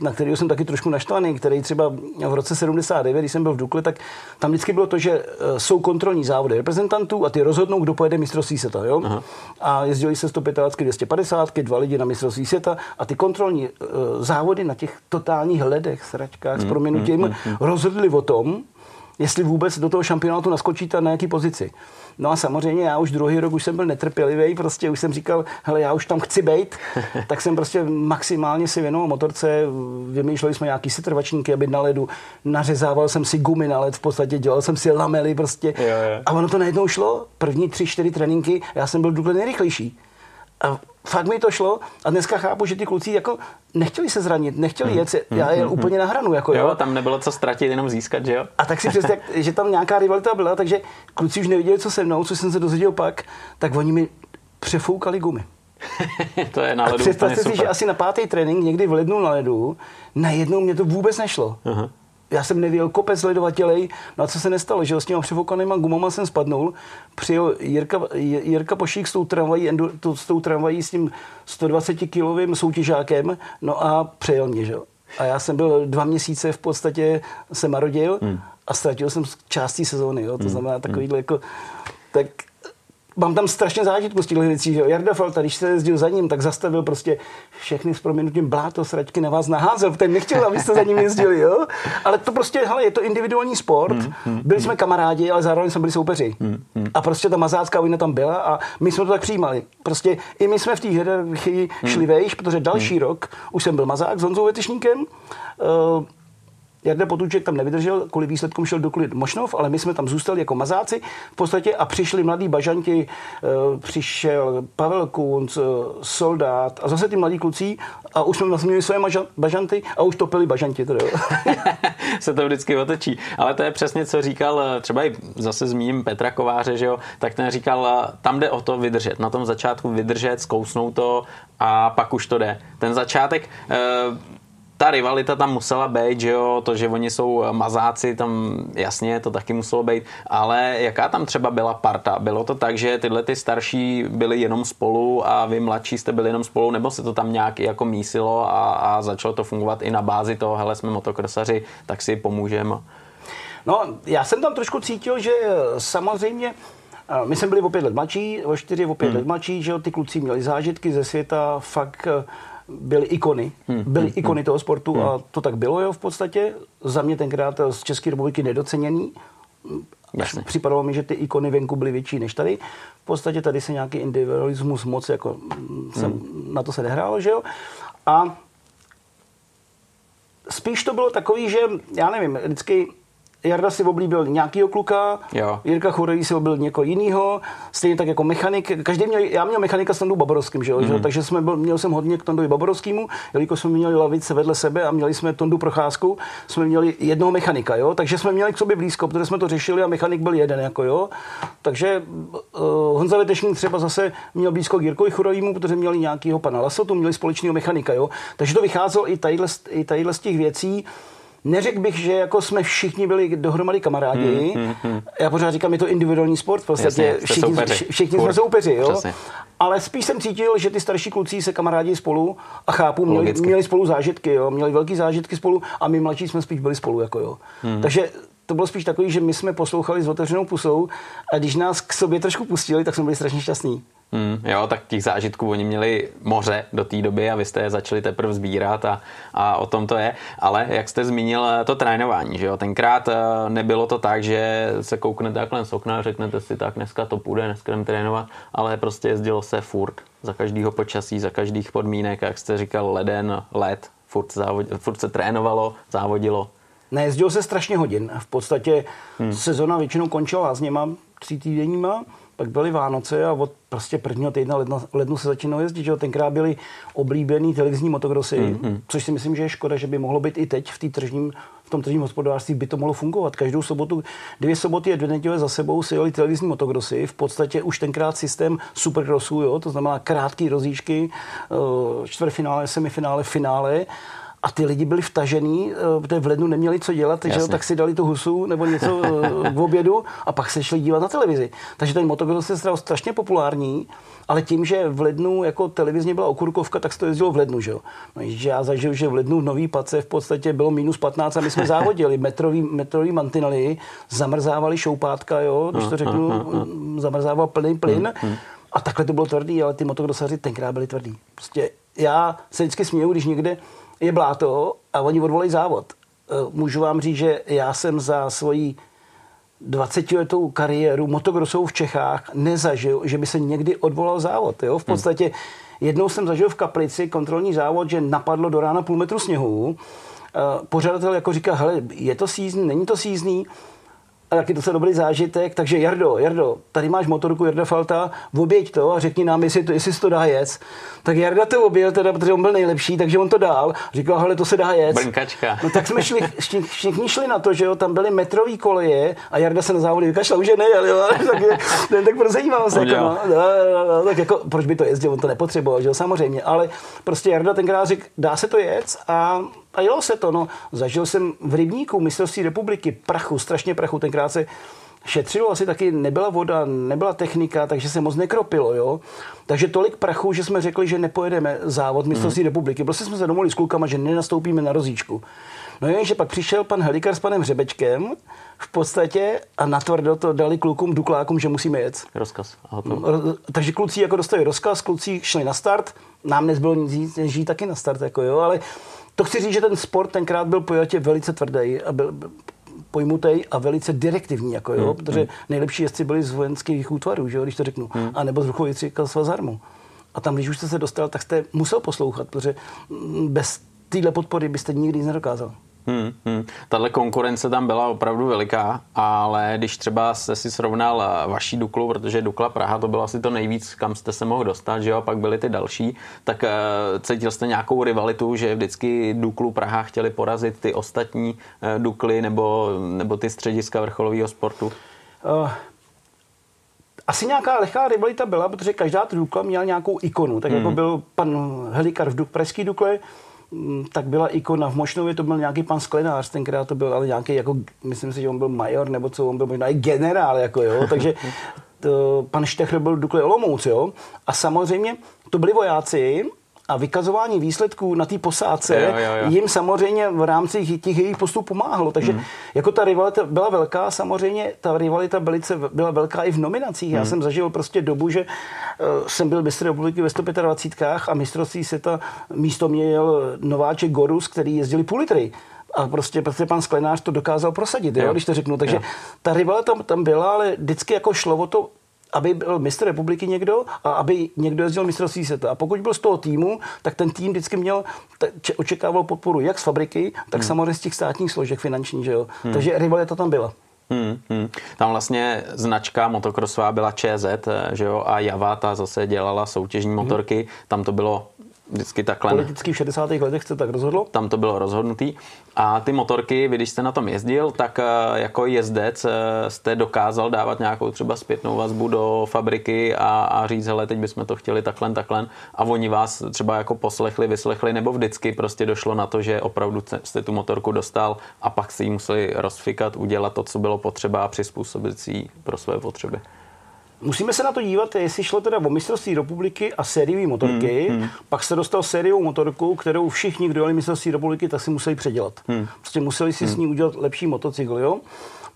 na kterého jsem taky trošku naštvaný, který třeba v roce 79, když jsem byl v Dukle, tak tam vždycky bylo to, že eh, jsou kontrolní závody reprezentantů a ty rozhodnou, kdo pojede mistrovství světa. Jo? Aha. A jezdili se 125, 250, dva lidi na mistrovství světa a ty kontrolní uh, závody na těch totálních ledech, sračkách s proměnutím mm, mm, mm. rozhodli o tom, jestli vůbec do toho šampionátu naskočíte na jaký pozici. No a samozřejmě já už druhý rok už jsem byl netrpělivý, prostě už jsem říkal, hele, já už tam chci být, tak jsem prostě maximálně si věnoval motorce, vymýšleli jsme nějaký setrvačníky, aby na ledu, nařezával jsem si gumy na led, v podstatě dělal jsem si lamely prostě. Jo, jo. A ono to najednou šlo, první tři, čtyři tréninky, já jsem byl důkle nejrychlejší. A fakt mi to šlo a dneska chápu, že ty kluci jako nechtěli se zranit, nechtěli jet, já jel úplně na hranu. Jako, Jo, jo. tam nebylo co ztratit, jenom získat, že jo? A tak si představ, že tam nějaká rivalita byla, takže kluci už neviděli, co se mnou, co jsem se dozvěděl pak, tak oni mi přefoukali gumy. to je na A ledu úplně představte si, super. že asi na pátý trénink, někdy v lednu na ledu, najednou mě to vůbec nešlo. Aha. Já jsem nevěděl kopec ledovatelej, no a co se nestalo, že s těma přefoukanýma gumama jsem spadnul, přijel Jirka, Jirka Pošík s tou tramvají, s tou tramvají s tím 120 kilovým soutěžákem, no a přejel mě, že jo. A já jsem byl dva měsíce v podstatě se marodil hmm. a ztratil jsem částí sezóny, jo, to znamená takovýhle jako, tak mám tam strašně zážitku z těchto věcí, že jo. Jarda Falta, když se jezdil za ním, tak zastavil prostě všechny s proměnutím bláto, sračky na vás naházel, ten nechtěl, abyste za ním jezdili, jo. Ale to prostě, hele, je to individuální sport, byli jsme kamarádi, ale zároveň jsme byli soupeři. A prostě ta mazácká vojna tam byla a my jsme to tak přijímali. Prostě i my jsme v té hierarchii šli vejš, protože další rok už jsem byl mazák s Honzou Vetešníkem, uh, Jarda Potůček tam nevydržel, kvůli výsledkům šel do Klid Mošnov, ale my jsme tam zůstali jako mazáci v podstatě a přišli mladí bažanti, eh, přišel Pavel Kunc, eh, Soldát a zase ty mladí kluci a už jsme měli své bažanty a už topili bažanti. Teda. se to vždycky otočí. Ale to je přesně, co říkal, eh, třeba i zase zmíním Petra Kováře, že jo, tak ten říkal, tam jde o to vydržet. Na tom začátku vydržet, zkousnout to a pak už to jde. Ten začátek, eh, ta rivalita tam musela být, že jo, to, že oni jsou mazáci, tam jasně to taky muselo být, ale jaká tam třeba byla parta? Bylo to tak, že tyhle ty starší byli jenom spolu a vy mladší jste byli jenom spolu, nebo se to tam nějak jako mísilo a, a začalo to fungovat i na bázi toho, hele, jsme motokrosaři, tak si pomůžeme. No, já jsem tam trošku cítil, že samozřejmě My jsme byli o pět let mladší, o čtyři, o pět hmm. let mladší, že jo, ty kluci měli zážitky ze světa, fakt byli ikony, hmm. byli ikony toho sportu hmm. a to tak bylo, jo, v podstatě. Za mě tenkrát z České republiky nedoceněný. Jasně. Připadalo mi, že ty ikony venku byly větší než tady. V podstatě tady se nějaký individualismus moc, jako mm, jsem, hmm. na to se nehrálo, že jo. A spíš to bylo takový, že já nevím, vždycky Jarda si oblíbil nějakýho kluka, Jo. Jirka Churový si oblíbil někoho jiného, stejně tak jako mechanik. Každý měl, já měl mechanika s Tondou Baborovským, že jo? Mm. takže jsme byl, měl jsem hodně k Tondovi Baborovskému, jelikož jsme měli lavice vedle sebe a měli jsme Tondu Procházku, jsme měli jednoho mechanika, jo? takže jsme měli k sobě blízko, protože jsme to řešili a mechanik byl jeden, jako jo. Takže uh, Honza Vetešník třeba zase měl blízko k Jirkovi Churovýmu, protože měli nějakého pana Lasotu, měli společného mechanika, jo. Takže to vycházelo i tadyhle, z- i tadyhle z těch věcí. Neřekl bych, že jako jsme všichni byli dohromady kamarádi. Hmm, hmm, hmm. Já pořád říkám, je to individuální sport. V podstatě Jasně, všichni, soupeři. vši- všichni jsme soupeři. Jo? Přesně. Ale spíš jsem cítil, že ty starší kluci se kamarádí spolu a chápu, měli, Logicky. měli spolu zážitky, jo? měli velký zážitky spolu a my mladší jsme spíš byli spolu. Jako, jo? Hmm. Takže to bylo spíš takový, že my jsme poslouchali s otevřenou pusou a když nás k sobě trošku pustili, tak jsme byli strašně šťastní. Hmm, jo, tak těch zážitků oni měli moře do té doby a vy jste je začali teprve sbírat a, a o tom to je. Ale jak jste zmínil eh, to trénování, že jo, tenkrát eh, nebylo to tak, že se kouknete takhle z okna a řeknete si tak, dneska to půjde, dneska jdem trénovat, ale prostě jezdilo se furt, za každého počasí, za každých podmínek, jak jste říkal, leden, led, furt, závod, furt se trénovalo, závodilo. Nejezdilo se strašně hodin. V podstatě hmm. sezona většinou končila s něma tří týdenníma, pak byly Vánoce a od prostě prvního týdna ledna, lednu se začínalo jezdit. Že? jo. Tenkrát byly oblíbený televizní motokrosy, hmm. což si myslím, že je škoda, že by mohlo být i teď v, té tržním, v tom tržním hospodářství by to mohlo fungovat. Každou sobotu, dvě soboty a dvě neděle za sebou se jeli televizní motokrosy. V podstatě už tenkrát systém supercrossů, jo? to znamená krátké rozíčky, eh, čtvrtfinále, semifinále, finále a ty lidi byli vtažený, eh, protože v lednu neměli co dělat, takže tak si dali tu husu nebo něco eh, v obědu a pak se šli dívat na televizi. Takže ten motocross se stal strašně populární, ale tím, že v lednu jako televizně byla okurkovka, tak se to jezdilo v lednu, že jo. No, že já zažil, že v lednu v Nový Pace v podstatě bylo minus 15 a my jsme závodili metrový, metrový mantinely, zamrzávali šoupátka, jo, když to řeknu, zamrzával plný plyn. A takhle to bylo tvrdý, ale ty motokrosaři tenkrát byli tvrdý. Prostě já se vždycky směju, když někde je bláto a oni odvolají závod. Eh, Můžu vám říct, že já jsem za svoji 20-letou kariéru motokrosovou v Čechách nezažil, že by se někdy odvolal závod. Jo? V podstatě jednou jsem zažil v Kaplici kontrolní závod, že napadlo do rána půl metru sněhu. Eh, Pořadatel jako říká, hele, je to sízný, není to sízný, a taky to se dobrý zážitek, takže Jardo, Jardo, tady máš motorku Jarda Falta, oběť to a řekni nám, jestli, to, jestli se to dá jet. Tak Jarda to objel, teda, protože on byl nejlepší, takže on to dal. Říkal, hele, to se dá jet. Brnkačka. No tak jsme šli, všichni, všichni šli na to, že jo, tam byly metrový koleje a Jarda se na závody vykašlal, už je nejel, jo, tak, ne, tak pro zajímavost, jako, Udělal. no, no, no, no, tak jako, proč by to jezdil, on to nepotřeboval, že jo, samozřejmě, ale prostě Jarda tenkrát řekl, dá se to jet a, a jelo se to, no. Zažil jsem v Rybníku mistrovství republiky prachu, strašně prachu, tenkrát se šetřilo, asi taky nebyla voda, nebyla technika, takže se moc nekropilo, jo. Takže tolik prachu, že jsme řekli, že nepojedeme závod mistrovství republiky. Prostě jsme se domluvili s klukama, že nenastoupíme na rozíčku. No jenže pak přišel pan Helikar s panem Řebečkem v podstatě a natvrdo to dali klukům, duklákům, že musíme jet. Rozkaz. Ro- Takže kluci jako dostali rozkaz, kluci šli na start, nám nezbylo nic než jít taky na start, jako jo, ale to chci říct, že ten sport tenkrát byl pojatě velice tvrdý a byl, pojmutej a velice direktivní, jako jo, protože nejlepší jezdci byli z vojenských útvarů, že jo, když to řeknu, a nebo z třikal svazarmu. A tam, když už jste se dostal, tak jste musel poslouchat, protože mm, bez téhle podpory byste nikdy nic nedokázal. Hmm, hmm. Tahle konkurence tam byla opravdu veliká, ale když třeba jste si srovnal eh, vaší Duklu, protože Dukla Praha to bylo asi to nejvíc, kam jste se mohl dostat, že jo, a pak byly ty další, tak uh, cítil jste nějakou rivalitu, že vždycky Duklu Praha chtěli porazit ty ostatní uh, Dukly nebo, nebo ty střediska vrcholového sportu? Uh, asi nějaká lehká rivalita byla, protože každá ta Dukla měla nějakou ikonu. Tak jako byl pan Helikar v Duk, Pražský Dukle, tak byla ikona. V Mošnově, to byl nějaký pan Sklenář, tenkrát to byl ale nějaký, jako, myslím si, že on byl major, nebo co, on byl možná i generál, jako jo, takže to, pan Štechr byl Dukle Olomouc, jo, a samozřejmě to byli vojáci, a vykazování výsledků na té posádce Jo, jo, jo. jim samozřejmě v rámci těch jejich postupů pomáhalo. Takže mm. jako ta rivalita byla velká, samozřejmě ta rivalita velice, byla velká i v nominacích. Mm. Já jsem zažil prostě dobu, že uh, jsem byl mistr republiky ve 125 a mistrovství světa místo mě jel Nováček Gorus, který jezdili půl litry. A prostě, prostě pan Sklenář to dokázal prosadit, jo, Jo. když to řeknu. Takže Jo. ta rivalita tam, tam byla, ale vždycky jako šlo o to, aby byl mistr republiky někdo a aby někdo jezdil mistrovství světa. A pokud byl z toho týmu, tak ten tým vždycky měl, očekával podporu jak z fabriky, tak hmm. samozřejmě z těch státních složek finanční, že jo. Hmm. Takže rivalita tam byla. Hmm, hmm. Tam vlastně značka motokrosová byla ČZ, eh, že jo, a Java ta zase dělala soutěžní motorky. Hmm. Tam to bylo vždycky takhle. Politicky v 60. letech se tak rozhodlo? Tam to bylo rozhodnutý. A ty motorky, vy když jste na tom jezdil, tak eh, jako jezdec eh, jste dokázal dávat nějakou třeba zpětnou vazbu do fabriky a, a říct, hele, teď bychom to chtěli takhle, takhle. A oni vás třeba jako poslechli, vyslechli, nebo vždycky prostě došlo na to, že opravdu jste tu motorku dostal a pak si ji museli rozfikat, udělat to, co bylo potřeba a přizpůsobit si ji pro své potřeby. Musíme se na to dívat, jestli šlo teda o mistrovství republiky a sériové motorky, hmm, hmm. pak se dostal sériovou motorku, kterou všichni, kdo jeli mistrovství republiky, tak si museli předělat. Hmm. Prostě museli si hmm. s ní udělat lepší motocykl, jo.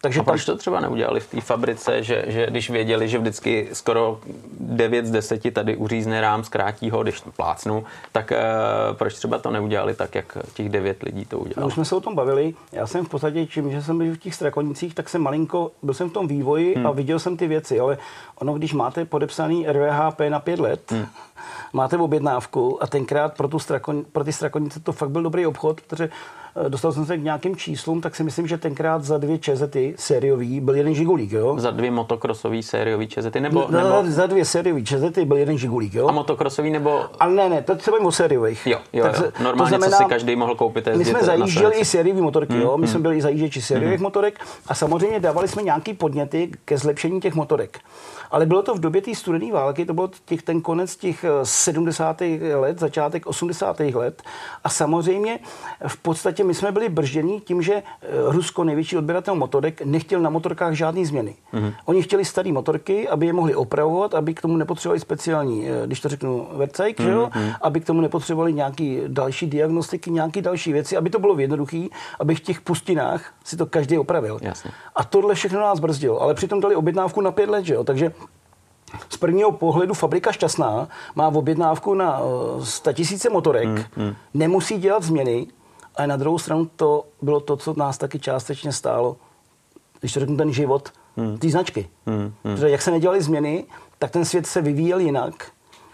Takže a proč to třeba neudělali v té fabrice, že, že když věděli, že vždycky skoro 9 z 10 tady uřízne rám, zkrátí ho, když plácnu, tak e, proč třeba to neudělali tak, jak těch 9 lidí to udělalo? No, už jsme se o tom bavili. Já jsem v podstatě, čím, že jsem byl v těch strakonicích, tak jsem malinko, byl jsem v tom vývoji hmm. a viděl jsem ty věci, ale ono, když máte podepsaný RVHP na 5 let, hmm máte objednávku a tenkrát pro, tu strakon, pro ty strakonice to fakt byl dobrý obchod, protože dostal jsem se k nějakým číslům, tak si myslím, že tenkrát za dvě čezety sériový byl jeden žigulík, jo? Za dvě motokrosový sériový čezety, nebo, no, nebo... Za dvě sériový čezety byl jeden žigulík, jo? A motokrosový, nebo... Ale ne, ne, to třeba o sériových. Jo, jo, jo. normálně, to znamená, co si každý mohl koupit. My jsme zajížděli i sériový motorky, hmm, jo? My hmm. jsme byli zajížděči sériových hmm. motorek a samozřejmě dávali jsme nějaký podněty ke zlepšení těch motorek. Ale bylo to v době té studené války, to byl těch, ten konec těch 70. Eh, let, začátek 80. let. A samozřejmě v podstatě my jsme byli bržděni tím, že eh, Rusko, největší odběratel motorek, nechtěl na motorkách žádné změny. Mm-hmm. Oni chtěli staré motorky, aby je mohli opravovat, aby k tomu nepotřebovali speciální, eh, když to řeknu, vercajk, mm-hmm. jo? Mhm. aby k tomu nepotřebovali nějaký další diagnostiky, nějaké další věci, aby to bylo jednoduché, aby v těch pustinách si to každý opravil. Jasně. A tohle všechno nás brzdilo. Ale přitom dali objednávku na pět let, že jo? takže z prvního pohledu fabrika šťastná, má v objednávku na 100 eh, tisíce motorek, hmm, hmm. nemusí dělat změny, ale na druhou stranu to bylo to, co nás taky částečně stálo, když to řeknu ten život, hmm. té značky. Hmm, hmm. Protože jak se nedělaly změny, tak ten svět se vyvíjel jinak.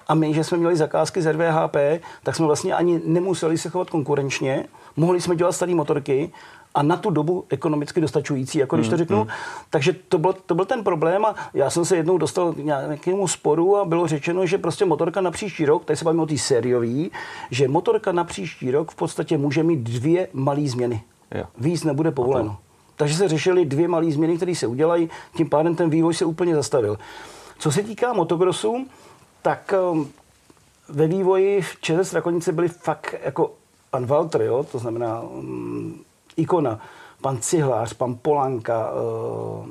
A my, že jsme měli zakázky z RVHP, tak jsme vlastně ani nemuseli se chovat konkurenčně. Mohli jsme dělat staré motorky a na tu dobu ekonomicky dostačující, jako když to hmm, řeknu. Hmm. Takže to byl, to byl ten problém a já jsem se jednou dostal k nějakému sporu a bylo řečeno, že prostě motorka na příští rok, tady se bavíme o té sériový, že motorka na příští rok v podstatě může mít dvě malé změny. Jo. Víc nebude povoleno. Takže se řešily dvě malé změny, které se udělají, tím pádem ten vývoj se úplně zastavil. Co se týká motocrossu, tak um, ve vývoji v Čese Strakonice byli fakt jako pan Walter, jo, to znamená um, ikona, pan Cihlář, pan Polanka, uh,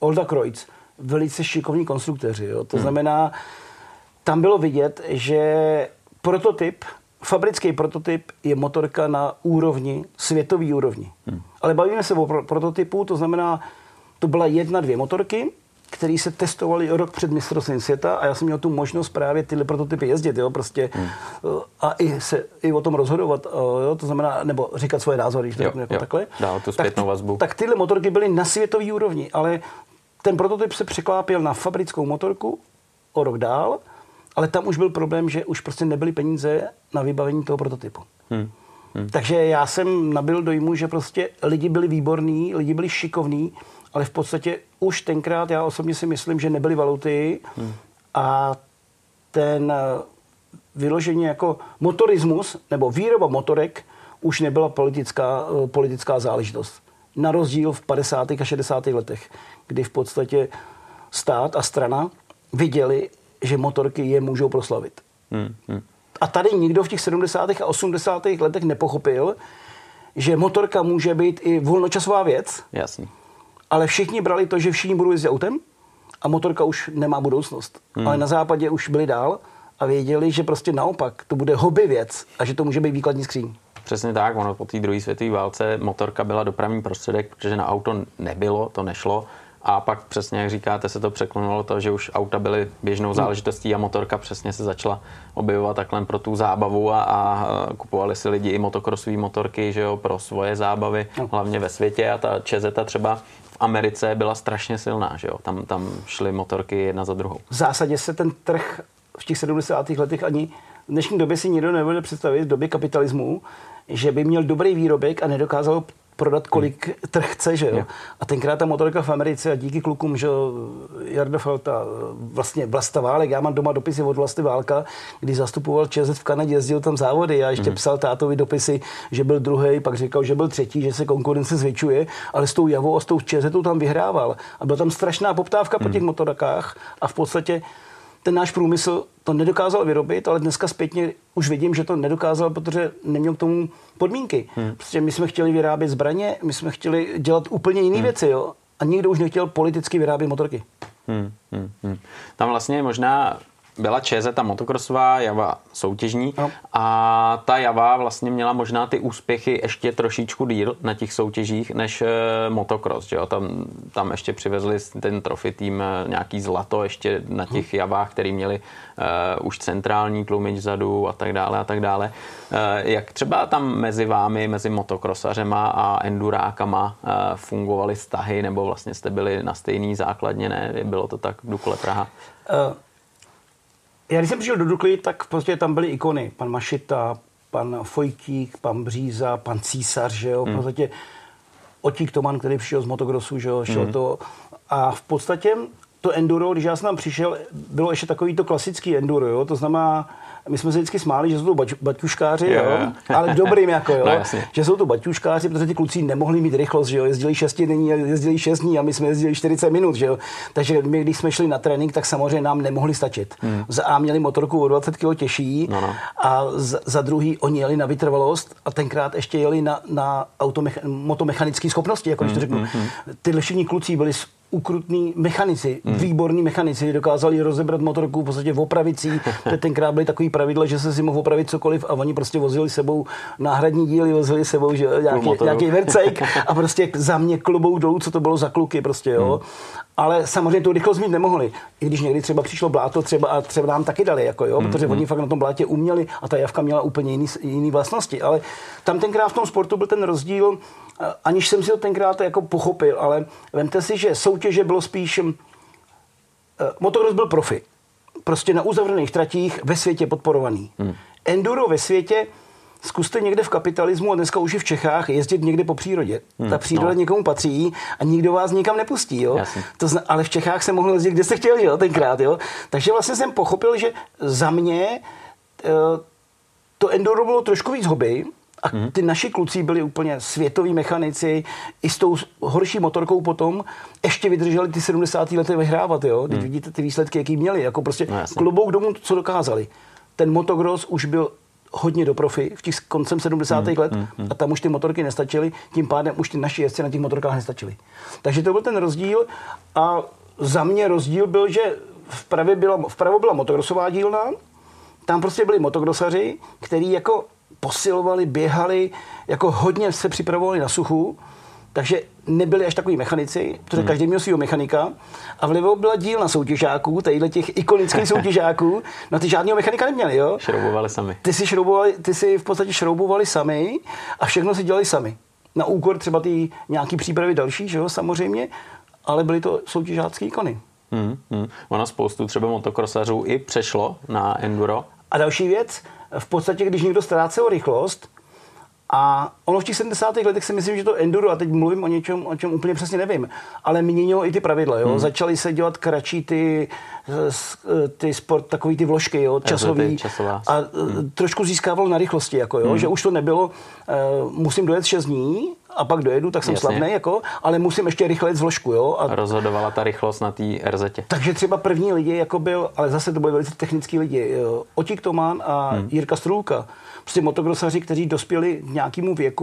Olda Kreutz, velice šikovní konstruktéři. Jo. To hmm. znamená, tam bylo vidět, že prototyp, fabrický prototyp je motorka na úrovni, světový úrovni. Hmm. Ale bavíme se o prototypu, to znamená, to byla jedna, dvě motorky, který se testovali rok před mistrovstvím světa a já jsem měl tu možnost právě tyhle prototypy jezdit, jo, prostě hmm. a i, se, i o tom rozhodovat, jo, to znamená, nebo říkat svoje názory, když to řeknu jako takhle. Dál tu tak, vazbu. tak tyhle motorky byly na světové úrovni, ale ten prototyp se překlápěl na fabrickou motorku o rok dál, ale tam už byl problém, že už prostě nebyly peníze na vybavení toho prototypu. Hmm. Hmm. Takže já jsem nabil dojmu, že prostě lidi byli výborní, lidi byli šikovní, ale v podstatě už tenkrát já osobně si myslím, že nebyly valuty hmm. a ten eh, vyloženě jako motorismus nebo výroba motorek už nebyla politická, eh, politická záležitost. Na rozdíl v 50. a 60. letech, kdy v podstatě stát a strana viděli, že motorky je můžou proslavit. Hmm. Hmm. A tady nikdo v těch 70. a 80. letech nepochopil, že motorka může být i volnočasová věc. Jasně ale všichni brali to, že všichni budou jezdit autem a motorka už nemá budoucnost. Hmm. Ale na západě už byli dál a věděli, že prostě naopak to bude hobby věc a že to může být výkladní skříň. Přesně tak, ono po té druhé světové válce motorka byla dopravní prostředek, protože na auto nebylo, to nešlo. A pak přesně, jak říkáte, se to překlonulo to, že už auta byly běžnou hmm. záležitostí a motorka přesně se začala objevovat takhle pro tu zábavu a, a kupovali si lidi i motokrosové motorky že jo, pro svoje zábavy, no. hlavně ve světě a ta Čezeta třeba v Americe byla strašně silná, že jo? Tam, tam šly motorky jedna za druhou. V zásadě se ten trh v těch 70. letech ani v dnešní době si nikdo nebude představit, v době kapitalismu, že by měl dobrý výrobek a nedokázal prodat, kolik hmm. trh chce, že jo. Yeah. A tenkrát ta motorka v Americe a díky klukům, že Jarda Felta, vlastně Vlasta Válek, já mám doma dopisy od Vlasty Válka, kdy zastupoval ČZ v Kanadě, jezdil tam závody a ještě hmm. psal tátovi dopisy, že byl druhý, pak říkal, že byl třetí, že se konkurence zvětšuje, ale s tou Javou a s tou ČZ tam vyhrával. A byla tam strašná poptávka hmm. po těch motorkách a v podstatě ten náš průmysl to nedokázal vyrobit, ale dneska zpětně už vidím, že to nedokázal, protože neměl k tomu podmínky. Hmm. Prostě my jsme chtěli vyrábět zbraně, my jsme chtěli dělat úplně jiné hmm. věci, jo? A nikdo už nechtěl politicky vyrábět motorky. Hmm, hmm, hmm. Tam vlastně možná byla ČZ, ta motokrosová Java soutěžní no. a ta Java vlastně měla možná ty úspěchy ještě trošičku díl na těch soutěžích než eh, motocross, že jo? Tam, tam ještě přivezli ten trofy tým eh, nějaký zlato ještě na těch hmm. Javách, který měli uh, už centrální tlumič vzadu a tak dále a tak dále. Uh, jak třeba tam mezi vámi, mezi motokrosařema a endurákama uh, fungovaly vztahy nebo vlastně jste byli na stejný základně, ne? Bylo to tak v Dukle Praha? Uh já když jsem přišel do Dukly, tak prostě tam byly ikony. Pan Mašita, pan Fojtík, pan Bříza, pan Císař, že jo, mm. prostě Otík Toman, který přišel z motokrosu, že jo, šel mm. to. A v podstatě to enduro, když já jsem tam přišel, bylo ještě takový to klasický enduro, jo, to znamená my jsme se vždycky smáli, že jsou to baťu, baťuškáři, jo, jo. ale dobrým jako, jo, no, že jsou to baťuškáři, protože ty kluci nemohli mít rychlost, že jo, jezdili 6 dní, jezdili 6 dní a my jsme jezdili 40 minut, že jo. Takže my, když jsme šli na trénink, tak samozřejmě nám nemohli stačit. Hmm. Za A měli motorku o 20 kg těžší no, no. a za, za druhý oni jeli na vytrvalost a tenkrát ještě jeli na, na automech, motomechanické schopnosti, jako hmm, když to hmm, řeknu. Hmm, hmm. Ty lešení kluci byli ukrutní mechanici, hmm. výborní mechanici, dokázali rozebrat motorku v podstatě v opravicí. tenkrát byly takový pravidla, že se si mohl opravit cokoliv a oni prostě vozili sebou náhradní díly, vozili sebou že, nějaký, nějaký vercejk a prostě za mě klobou dolů, co to bylo za kluky prostě, jo. Hmm. Ale samozřejmě tu rychlost mít nemohli. I když někdy třeba přišlo bláto třeba a třeba nám taky dali, jako jo, hmm. protože oni fakt na tom blátě uměli a ta javka měla úplně jiný, jiný vlastnosti. Ale tam tenkrát v tom sportu byl ten rozdíl, aniž jsem si to tenkrát jako pochopil, ale vemte si, že soutěže bylo spíš, uh, motocross byl profi. Prostě na uzavřených tratích ve světě podporovaný. Hmm. Enduro ve světě zkuste někde v kapitalismu a dneska už i v Čechách jezdit někde po přírodě. Hmm, Ta příroda no. někomu patří a nikdo vás nikam nepustí. Jo? To zna, ale v Čechách se mohl jezdit, kde se chtěl, jo, tenkrát. Jo? Takže vlastně jsem pochopil, že za mě uh, to enduro bylo trošku víc hobby, a hmm. ty naši kluci byli úplně světoví mechanici, i s tou horší motorkou potom ještě vydrželi ty 70. lety vyhrávat, jo. Teď hmm. vidíte ty výsledky, jaký měli, jako prostě no, klobouk domů, co dokázali. Ten motocross už byl hodně do profi v těch koncem 70. Hmm, let hmm, hmm. a tam už ty motorky nestačily, tím pádem už ty naši jezdci na těch motorkách nestačili. Takže to byl ten rozdíl a za mě rozdíl byl, že vpravo byla, vpravo byla motocrossová dílna, tam prostě byli motokrosaři, který jako posilovali, běhali, jako hodně se připravovali na suchu, takže nebyli až takový mechanici, protože hmm. každý měl svého mechanika. A vlivo byla dílna soutěžáků, tadyhle těch ikonických soutěžáků, no ty žádného mechanika neměli, jo? Šroubovali sami. Ty si, šroubovali, ty si v podstatě šroubovali sami a všechno si dělali sami. Na úkor třeba ty nějaký přípravy další, že jo, samozřejmě, ale byly to soutěžácké ikony. Hmm, hmm. Ono spoustu třeba motokrosařů i přešlo na enduro. A další věc, v podstatě, když někdo ztrácel rychlost, a ono v těch 70. letech si myslím, že to enduro, a teď mluvím o něčem, o čem úplně přesně nevím, ale měnilo i ty pravidla. Jo? Hmm. Začaly se dělat kratší ty, ty sport, takový ty vložky, jo? časový. Časová. A hmm. trošku získával na rychlosti, jako, jo? Hmm. že už to nebylo, uh, musím dojet 6 dní, a pak dojedu, tak jsem Jasně. slavný, jako, ale musím ještě rychle jít z vložku. Jo? A... Rozhodovala ta rychlost na té RZ. Takže třeba první lidi, jako byl, ale zase to byli velice technický lidi, Otík Tomán a hmm. Jirka Strůlka prostě motokrosaři, kteří dospěli k nějakému věku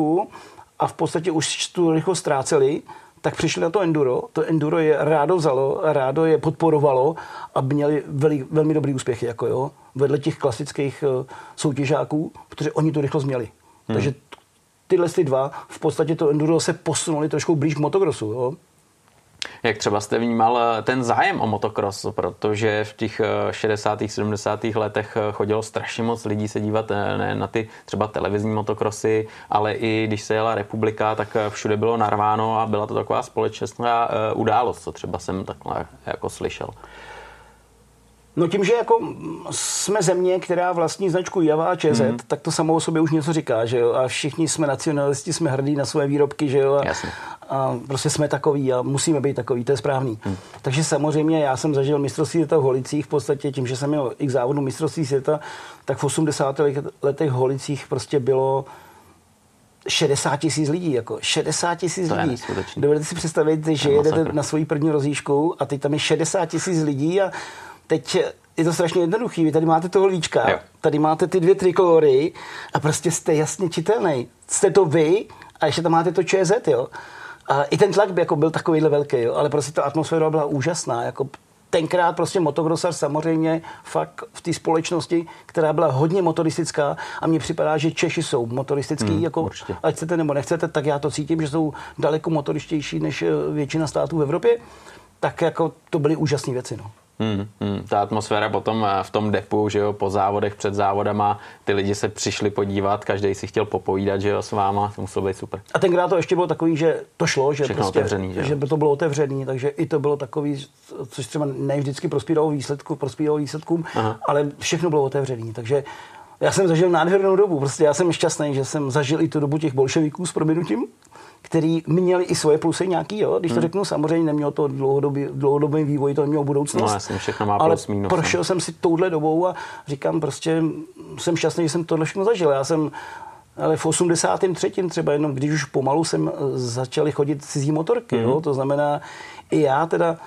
a v podstatě už tu rychlost ztráceli, tak přišli na to enduro. To enduro je rádo vzalo, rádo je podporovalo a měli veli, velmi dobrý úspěchy, jako jo, vedle těch klasických uh, soutěžáků, protože oni tu rychlost měli. Hmm. Takže tyhle ty dva v podstatě to enduro se posunuli trošku blíž k motokrosu. Jo. Jak třeba jste vnímal eh, ten zájem o motocross, protože v těch 60. Eh, 70. letech eh, chodilo strašně moc lidí se dívat ne na ty třeba televizní motokrosy, ale i když se jela republika, tak všude bylo narváno a byla to taková společenská událost, co třeba jsem takhle jako slyšel. No tím, že jako jsme země, která vlastní značku Java a ČZ, mm. tak to samo o sobě už něco říká, že jo? A všichni jsme nacionalisti, jsme hrdí na své výrobky, že jo? A, a prostě jsme takový a musíme být takový, to je správný. Mm. Takže samozřejmě já jsem zažil mistrovství světa v Holicích, v podstatě tím, že jsem měl i k závodu mistrovství světa, tak v 80. letech v Holicích prostě bylo 60 tisíc lidí, jako 60 tisíc lidí. Dovedete si představit, že jedete na svoji první rozjížku a teď tam je 60 tisíc lidí a teď je to strašně jednoduchý. Vy tady máte toho líčka, jo. tady máte ty dvě trikolory a prostě jste jasně čitelný. Jste to vy a ještě tam máte to ČZ, jo. A i ten tlak by jako byl takovýhle velký, jo. ale prostě ta atmosféra byla úžasná. Jako tenkrát prostě motocrossar samozřejmě fakt v té společnosti, která byla hodně motoristická a mně připadá, že Češi jsou motoristický, mm, jako určitě. ať chcete nebo nechcete, tak já to cítím, že jsou daleko motorištější než eh, většina států v Evropě, tak jako to byly úžasné věci. No. Hmm, hmm. Ta atmosféra potom eh, v tom depu, že jo, po závodech, před závodama, ty lidi se přišli podívat, každý si chtěl popovídat, že jo, s váma, to muselo být super. A tenkrát to ještě bylo takový, že to šlo, že, prostě, otevřený, že, že to bylo otevřený, takže i to bylo takový, což třeba ne vždycky prospíralo výsledku, prospíralo výsledkům, Aha. ale všechno bylo otevřený, takže já jsem zažil nádhernou dobu, prostě já jsem šťastný, že jsem zažil i tu dobu těch bolševiků s proměnutím, který měli i svoje plusy nějaký, jo? když to hmm. řeknu, samozřejmě nemělo to dlouhodobý, dlouhodobý vývoj, to nemělo budoucnost. No, jasně, všechno má ale plus, minus, no. prošel jsem si touhle dobou a říkám prostě, jsem šťastný, že jsem tohle všechno zažil. Já jsem ale v 83. třeba jenom, když už pomalu jsem začali chodit cizí motorky, mm. jo? to znamená, i já teda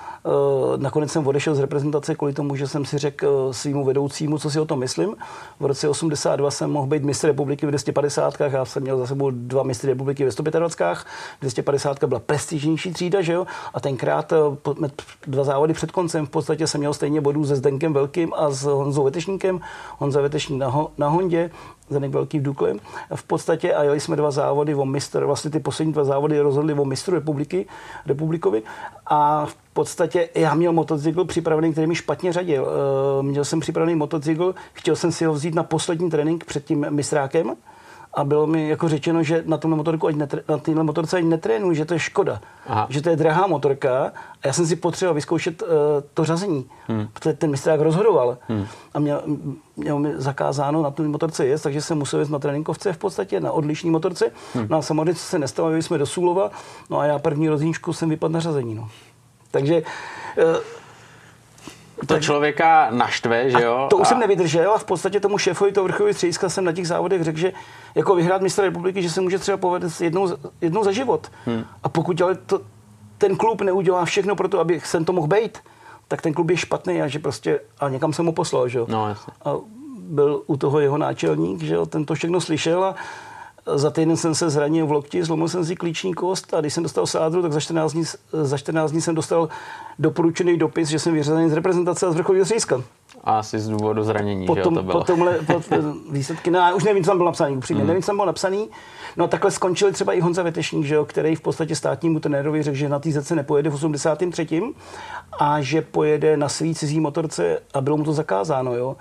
nakonec jsem odešel z reprezentace kvůli tomu, že jsem si řekl uh, svýmu vedoucímu, co si o tom myslím. V roce 82 jsem mohl být mistr republiky v 250. Já jsem měl za sebou dva mistry republiky ve 125. 250 byla prestižnější třída, že jo? A tenkrát uh, dva závody před koncem v podstatě jsem měl stejně bodů se Zdenkem Velkým a s Honzou Vetešníkem. Honza Vetešník na, ho, na Hondě, Zdeněk Velký v Dukle. V podstatě a jeli jsme dva závody o mistr, vlastně ty poslední dva závody rozhodli o mistru republiky, republikovi a v podstatě já měl motocykl připravený, který mi špatně řadil. Eh, měl jsem připravený motocykl, chtěl jsem si ho vzít na poslední trénink před tím mistrákem, a bylo mi jako řečeno, že na tomhle motorku, ať netre, na téhle motorce ani netrénuji, že to je škoda. Aha. Že to je drahá motorka a já jsem si potřeboval vyzkoušet uh, to řazení, hmm. protože ten mistrák rozhodoval hmm. a měl, měl mi zakázáno na té motorce jest, takže jsem musel jít na tréninkovce v podstatě, na odlišní motorce. Hmm. No a samozřejmě se nestalo, jsme do Sulova, no a já první rozníčku jsem vypadl na řazení. No. Takže uh, to tak, člověka naštve, že jo? To už a... jsem nevydržel a v podstatě tomu šéfovi to vrchový střediska jsem na těch závodech řekl, že jako vyhrát mistra republiky, že se může třeba povést jednou, jednou za život. Hmm. A pokud ale to, ten klub neudělá všechno pro to, aby jsem to mohl být, tak ten klub je špatný a že prostě a někam jsem mu poslal, že jo? No, jasně. A byl u toho jeho náčelník, že jo, ten to všechno slyšel a za týden jsem se zranil v lokti, zlomil jsem si klíční kost a když jsem dostal sádru, tak za 14 dní, za 14 dní jsem dostal doporučený dopis, že jsem vyřazený z reprezentace a z vrcholního střediska. A asi z důvodu zranění, potom, že jo, to bylo. Potom po, výsledky, no, už nevím, co tam bylo napsaný, upřímně, mm. nevím, co tam bylo napsaný. No a takhle skončili třeba i Honza Vetešník, že jo, který v podstatě státnímu trenérovi řekl, že na té zece nepojede v 83. a že pojede na svý cizí motorce a bylo mu to zakázáno, jo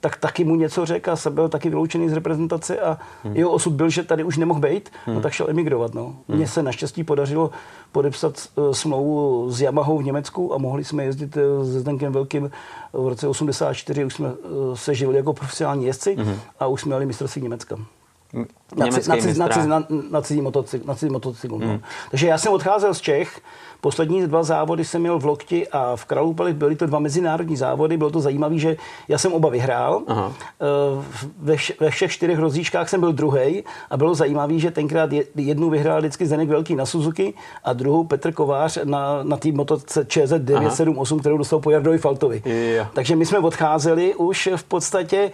tak taky mu něco řekl a se byl taky vyloučený z reprezentace a hmm. jeho osud byl, že tady už nemohl být, no hmm. no tak šel emigrovat. No. Hmm. Mně se naštěstí podařilo podepsat uh, smlouvu s Yamahou v Německu a mohli jsme jezdit uh, se Zdenkem Velkým v roce 84, už jsme se živili jako profesionální jezdci hmm. a už jsme měli mistrovství Německa. Na, na, na, na, na cizí motocyklu. Takže já jsem odcházel z Čech, Poslední dva závody jsem měl v Lokti a v Kraloupalech byly to dva mezinárodní závody. Bylo to zajímavé, že já jsem oba vyhrál. Aha. Eh, ve, ve všech čtyřech rozíčkách jsem byl druhý a bylo zajímavé, že tenkrát jednu vyhrál vždycky Zenek Velký na Suzuki a druhou Petr Kovář na, na té motoce ČZ 978, kterou dostal po Jardovi Faltovi. Yeah. Takže my jsme odcházeli už v podstatě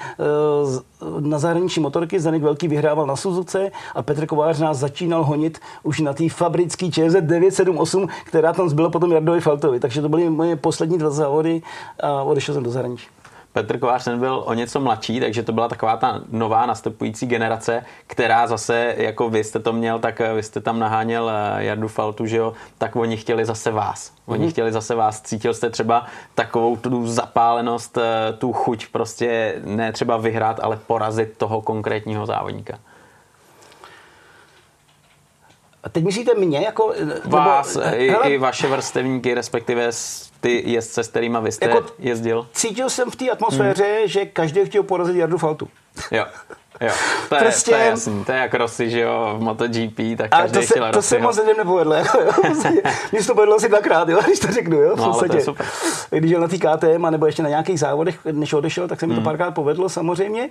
uh, na zahraniční motorky. Zenek Velký vyhrával na Suzuce a Petr Kovář nás začínal honit už na té fabrické ČZ 978, která tam zbyla potom Jardovi Faltovi. Takže to byly moje poslední dva závody a odešel jsem do zahraničí. Petr Kovář ten byl o něco mladší, takže to byla taková ta nová nastupující generace, která zase, jako vy jste to měl, tak vy jste tam naháněl eh, Jardu Faltu, že jo, tak oni chtěli zase vás. Oni mm-hmm. chtěli zase vás. Cítil jste třeba takovou tu zapálenost, eh, tu chuť prostě ne třeba vyhrát, ale porazit toho konkrétního závodníka? A teď myslíte mě jako... Vás, nebo, i, hele, i vaše vrstevníky, respektive ty jezdce, s kterými vy jste jako jezdil? Cítil jsem v té atmosféře, hmm. že každý chtěl porazit Jardu Faltu. Jo. Jo, to, prostě, je, to je jasný, to je jak Rossi, že jo, v MotoGP, tak každý to se, to se moc lidem nepovedlo, jako. Mně se to povedlo asi dvakrát, jo, když to řeknu, jo, v no, super. Když jel na té KTM, nebo ještě na nějakých závodech, než odešel, tak se mi to hmm. párkrát povedlo samozřejmě.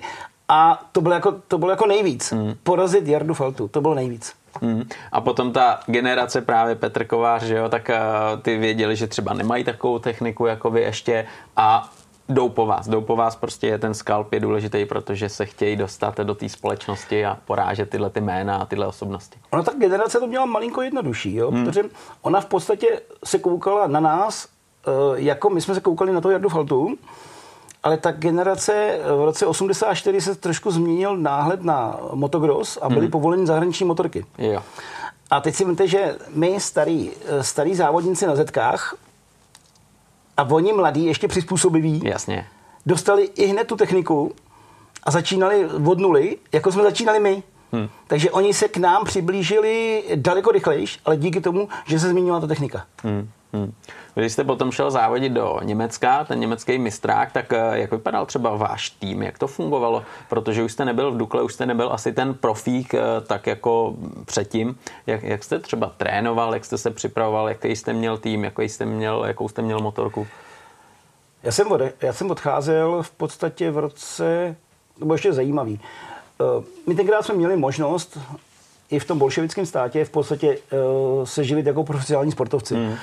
A to bylo jako, to bylo jako nejvíc. Hmm. Porazit Jardu Faltu, to bylo nejvíc. Hmm. A potom ta generace právě Petr Kovář, že jo, tak uh, ty věděli, že třeba nemají takovou techniku jako vy ještě a jdou po vás. Jdou po vás prostě je ten skalp je důležitý, protože se chtějí dostat do té společnosti a porážet tyhle ty jména a tyhle osobnosti. Ona ta generace to měla malinko jednodušší, jo? Hmm. protože ona v podstatě se koukala na nás, eh, jako my jsme se koukali na to Jardu Faltu, ale ta generace v roce 84 se trošku změnil náhled na motocross a byly hmm. povoleny zahraniční motorky. Jo. A teď si myslíte, že my starý, eh, starý závodníci na zetkách a oni mladí, ještě přizpůsobiví, Jasně. dostali i hned tu techniku a začínali od nuly, jako jsme začínali my. Hmm. Takže oni se k nám přiblížili daleko rychleji, ale díky tomu, že se změnila ta technika. Hmm. Hmm. Když jste potom šel závodit do Německa, ten německý mistrák, tak eh, jak vypadal třeba váš tým, jak to fungovalo? Protože už jste nebyl v Dukle, už jste nebyl asi ten profík eh, tak jako předtím. Jak, jak jste třeba trénoval, jak jste se připravoval, jaký jste měl tým, jaký jste měl, jakou jste měl motorku? Já jsem, od, já jsem odcházel v podstatě v roce, to bylo ještě zajímavý. Eh, my tenkrát jsme měli možnost i v tom bolševickém státě v podstatě se živit jako profesionální sportovci. Mm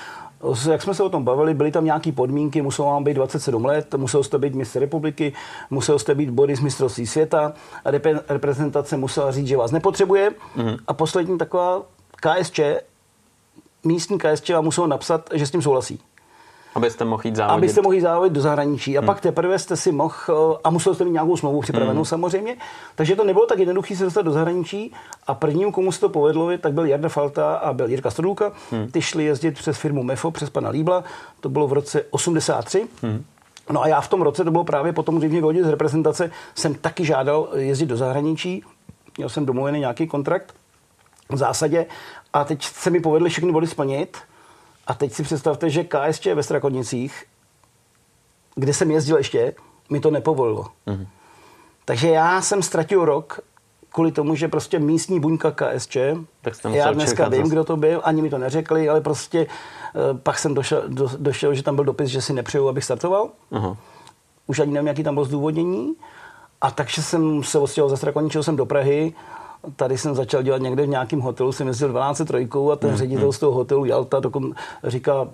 jak jsme se o tom bavili, byly tam nějaké podmínky, muselo vám být 27 let, musel jste být mistr republiky, musel jste být body z mistrovství světa, a reprezentace musela říct, že vás nepotřebuje. Mm-hmm. A poslední taková KSČ, místní KSČ vám muselo napsat, že s tím souhlasí. Abyste mohli jít závodit. Abyste mohli závodit do zahraničí. A hmm. pak teprve jste si mohl, eh, a musel jste mít nějakou smlouvu připravenou hmm. samozřejmě. Takže to nebylo tak jednoduché se dostat do zahraničí. A prvním, komu se to povedlo, tak byl Jarda Falta a byl Jirka Stodulka. Hmm. Ty šli jezdit přes firmu MEFO, přes pana Líbla. To bylo v roce 83. Hmm. No a já v tom roce, to bylo právě potom, když mě vyhodil z reprezentace, jsem taky žádal jezdit do zahraničí. Měl jsem domluvený nějaký kontrakt v zásadě. A teď se mi povedly všechny body splnit. A teď si představte, že KSČ ve Strakonicích, kde jsem jezdil ještě, mi to nepovolilo. Mm-hmm. Takže já jsem ztratil rok kvůli tomu, že prostě místní buňka KSČ, tak já dneska vím, zase. kdo to byl, ani mi to neřekli, ale prostě uh, pak jsem došel, do, došel, že tam byl dopis, že si nepřeju, abych startoval. Uh-huh. Už ani nevím, jaký tam byl zdůvodnění. A takže jsem se odstěhoval ze Strakoničeho jsem do Prahy Tady jsem začal dělat někde v nějakém hotelu, jsem jezdil 12 trojkou a ten mm, ředitel mm. z toho hotelu Jalta dokon říká,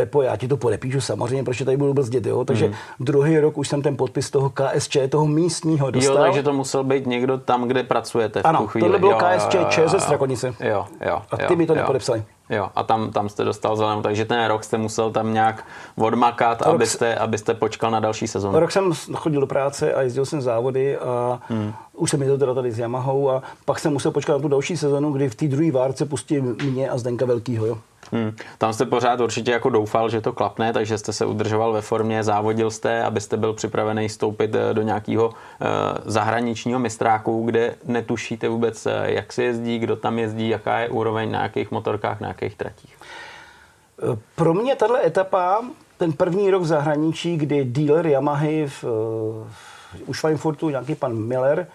Pepo, já ti to podepíšu samozřejmě, protože tady budu brzdit, jo. Takže mm. druhý rok už jsem ten podpis toho KSČ, toho místního dostal. Jo, takže to musel být někdo tam, kde pracujete v ano, tu chvíli. tohle bylo jo, KSČ, ze Strakonice. Jo, jo, a ty jo, mi to jo. nepodepsali. Jo, a tam, tam jste dostal zelenou, takže ten rok jste musel tam nějak odmakat, rok abyste, abyste počkal na další sezónu. Rok jsem chodil do práce a jezdil jsem závody a hmm. už jsem jezdil teda tady s Yamahou a pak jsem musel počkat na tu další sezónu, kdy v té druhé várce pustí mě a Zdenka Velkýho. Jo. Hmm. Tam jste pořád určitě jako doufal, že to klapne, takže jste se udržoval ve formě, závodil jste, abyste byl připravený stoupit eh, do nějakého uh, zahraničního mistráku, kde netušíte vůbec, eh, jak se jezdí, kdo tam jezdí, jaká je úroveň na jakých motorkách, na jakých tratích. Pro mě tahle etapa, ten první rok v zahraničí, kdy dealer Yamahy v, v, u Schweinfurtu, nějaký pan Miller,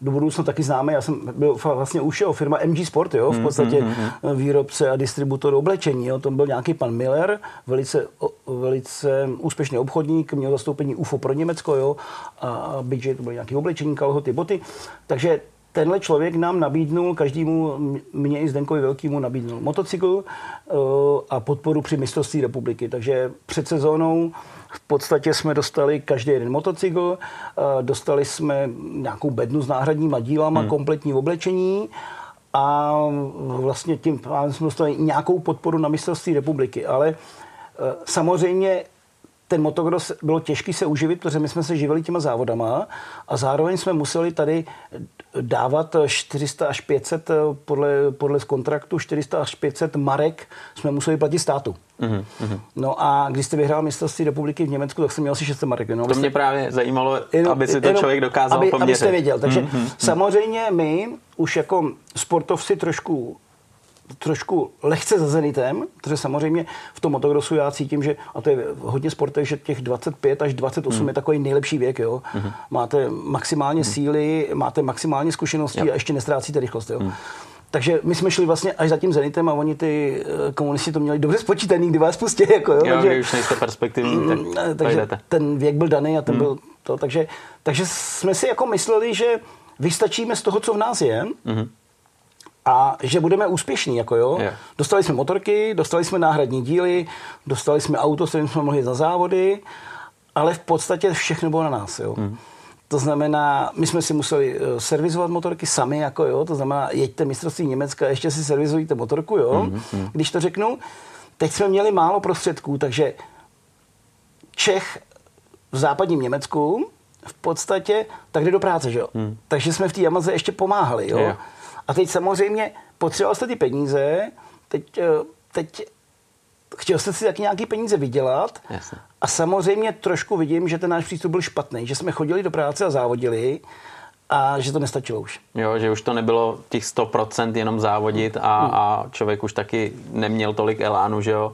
do budoucna taky známe. Já jsem byl vlastně už jeho firma MG Sport, jo, v mm, podstatě mm, mm, výrobce a distributor oblečení. Jo. To byl nějaký pan Miller, velice, velice úspěšný obchodník, měl zastoupení UFO pro Německo, jo, a BJ to byl nějaký oblečení, kalhoty, boty. Takže tenhle člověk nám nabídnul, každému, mě i Zdenkovi Velkýmu nabídnul motocykl a podporu při mistrovství republiky. Takže před sezónou v podstatě jsme dostali každý jeden motocykl, dostali jsme nějakou bednu s náhradníma dílama, hmm. kompletní oblečení a vlastně tím pádem jsme dostali nějakou podporu na mistrovství republiky. Ale e, samozřejmě ten motocross bylo těžké se uživit, protože my jsme se živili těma závodama a zároveň jsme museli tady dávat 400 až 500 podle, podle z kontraktu 400 až 500 marek jsme museli platit státu. Mm-hmm. No a když jste vyhrál mistrovství republiky v Německu, tak jsem měl asi 600 marek. No, to mě právě zajímalo, jenom, aby si to jenom, člověk dokázal aby, poměřit. Abyste věděl. Takže mm-hmm. samozřejmě my už jako sportovci trošku trošku lehce za Zenitem, protože samozřejmě v tom motocrossu já cítím, že, a to je hodně sportech, že těch 25 až 28 hmm. je takový nejlepší věk, jo. Hmm. Máte maximálně hmm. síly, máte maximálně zkušenosti yep. a ještě nestrácíte rychlost, jo. Hmm. Takže my jsme šli vlastně až za tím Zenitem a oni ty eh, komunisti to měli dobře spočítaný, kdy vás pustí. Jako, jo, jo takže, už nejste perspektivní, tak mm, takže ten věk byl daný a ten hmm. byl to. Takže, takže jsme si jako mysleli, že vystačíme z toho, co v nás je, hmm a že budeme úspěšní. Jako jo. Yeah. Dostali jsme motorky, dostali jsme náhradní díly, dostali jsme auto, s kterým jsme mohli za závody, ale v podstatě všechno bylo na nás. Jo. Mm. To znamená, my jsme si museli eh, servizovat motorky sami, jako jo, to znamená, jeďte mistrovství Německa, ještě si servizujte motorku, jo, mm, když to řeknu. Teď jsme měli málo prostředků, takže Čech v západním Německu v podstatě tak jde do práce, že jo. Mm. Takže jsme v té Yamaze ještě pomáhali, jo. Yeah. A teď samozřejmě potřeboval jste ty peníze, teď, eh, teď chtěl jste si taky nějaký peníze vydělat Jasně. a samozřejmě trošku vidím, že ten náš přístup byl špatný, že jsme chodili do práce a závodili a že to nestačilo už. Jo, že už to nebylo těch 100% jenom závodit a, hmm. a člověk už taky neměl tolik elánu, že jo?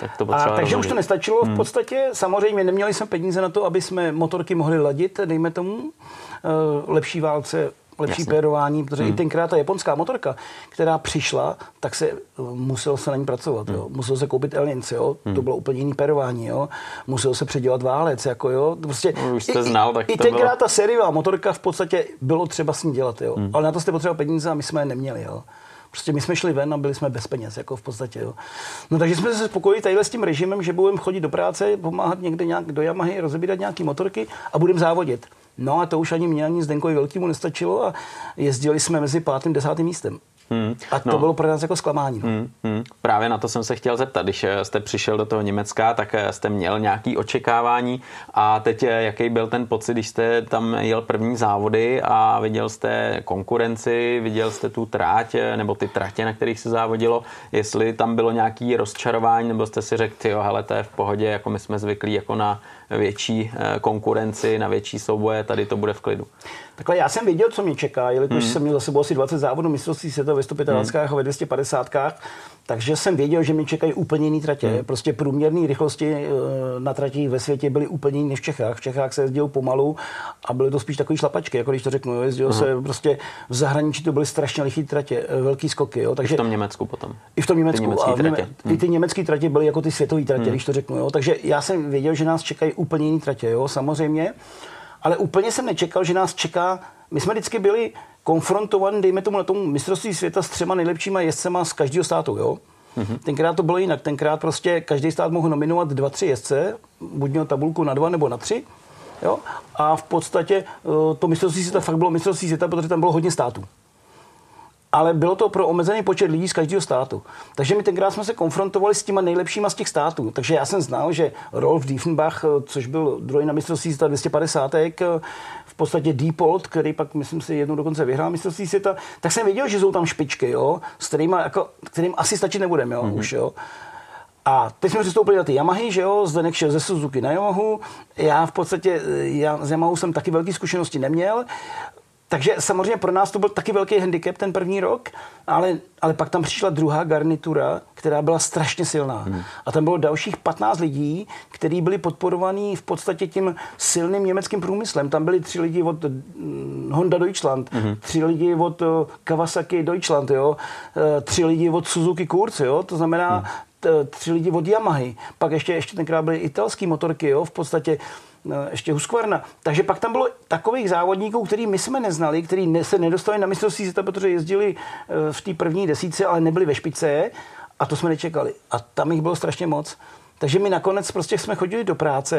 Tak to a, takže už to nestačilo v hmm. podstatě. Samozřejmě neměli jsme peníze na to, aby jsme motorky mohli ladit, dejme tomu. Eh, lepší válce lepší Jasně. pérování, protože hmm. i tenkrát ta japonská motorka, která přišla, tak se muselo se na ní pracovat, hmm. jo. Muselo se koupit Elins, jo. Hmm. To bylo úplně jiný pérování, jo. Muselo se předělat válec, jako jo. Prostě no, už jste znal, tak i, i tenkrát bylo... ta sériová motorka v podstatě bylo třeba s ní dělat, jo. Hmm. Ale na to jste potřeboval peníze a my jsme je neměli, jo. Prostě my jsme šli ven a byli jsme bez peněz, jako v podstatě. Jo. No takže jsme se spokojili tadyhle s tím režimem, že budeme chodit do práce, pomáhat někde nějak do Yamahy, rozebírat nějaké motorky a budeme závodit. No a to už ani mě, ani Zdenkovi Velkýmu nestačilo a jezdili jsme mezi pátým a desátým místem. Hmm. A to no. bylo pro nás jako zklamání. No. Hmm. Hmm. Právě na to jsem se chtěl zeptat. Když eh, jste přišel do toho Německa, tak eh, jste měl nějaký očekávání a teď eh, jaký byl ten pocit, když jste tam jel první závody a viděl jste konkurenci, viděl jste tu tráť nebo ty tratě, na kterých se závodilo, jestli tam bylo nějaký rozčarování nebo jste si řekl, jo, hele, to je v pohodě, jako my jsme zvyklí jako na větší konkurenci, na větší souboje, tady to bude v klidu. Takhle já jsem věděl, co mě čeká, jelikož hmm. jsem měl za sebou asi 20 závodů mistrovství světa ve 125 hmm. a ve 250 takže jsem věděl, že mě čekají úplně jiné tratě. Hmm. Prostě průměrné rychlosti eh, na tratích ve světě byly úplně jiné než v Čechách. V Čechách se jezdilo pomalu a byly to spíš takové šlapačky, jako když to řeknu. Jezdilo hmm. se prostě v zahraničí to byly strašně liché tratě, eh, velký skoky. Jo. Takže, I v tom Německu potom. I v tom Německu. Ty a v Něme- hmm. I ty německé tratě byly jako ty světové tratě, hmm. když to řeknu. Jo. Takže já jsem věděl, že nás čekají úplně jiné tratě. Jo. Samozřejmě ale úplně jsem nečekal, že nás čeká. My jsme vždycky byli konfrontovaní, dejme tomu na tom mistrovství světa s třema nejlepšíma jezdcema z každého státu, jo. Mm-hmm. Tenkrát to bylo jinak. Tenkrát prostě každý stát mohl nominovat dva, tři jezdce, buď měl tabulku na dva nebo na tři. Jo? A v podstatě eh, to mistrovství světa fakt bylo mistrovství světa, protože tam bylo hodně států ale bylo to pro omezený počet lidí z každého státu. Takže my tenkrát jsme se konfrontovali s těma nejlepšíma z těch států. Takže já jsem znal, že Rolf Diefenbach, což byl druhý na mistrovství světa 250, v podstatě Deepold, který pak, myslím si, jednou dokonce vyhrál mistrovství světa, tak jsem věděl, že jsou tam špičky, jo, s kterýma, jako, kterým asi stačit nebudeme, jo, mm-hmm. už, jo. A teď jsme přistoupili na ty Yamahy, že jo, Zdenek šel ze Suzuki na Yamahu. Já v podstatě, já z Yamahu jsem taky velké zkušenosti neměl. Takže samozřejmě pro nás to byl taky velký handicap ten první rok, ale, ale pak tam přišla druhá garnitura, která byla strašně silná. Hmm. A tam bylo dalších 15 lidí, kteří byli podporovaní v podstatě tím silným německým průmyslem. Tam byli tři lidi od mm, Honda Deutschland, hmm. tři lidi od eh, Kawasaki Deutschland, jo? Eh, tři lidi od Suzuki Kurz, jo? to znamená hmm. tři lidi od Yamahy. Pak ještě, ještě tenkrát byly italské motorky, jo? v podstatě ještě Husqvarna. Takže pak tam bylo takových závodníků, který my jsme neznali, který se nedostali na mistrovství světa, protože jezdili eh, v té první desíce, ale nebyli ve špice a to jsme nečekali. A tam jich bylo strašně moc. Takže my nakonec prostě jsme chodili do práce,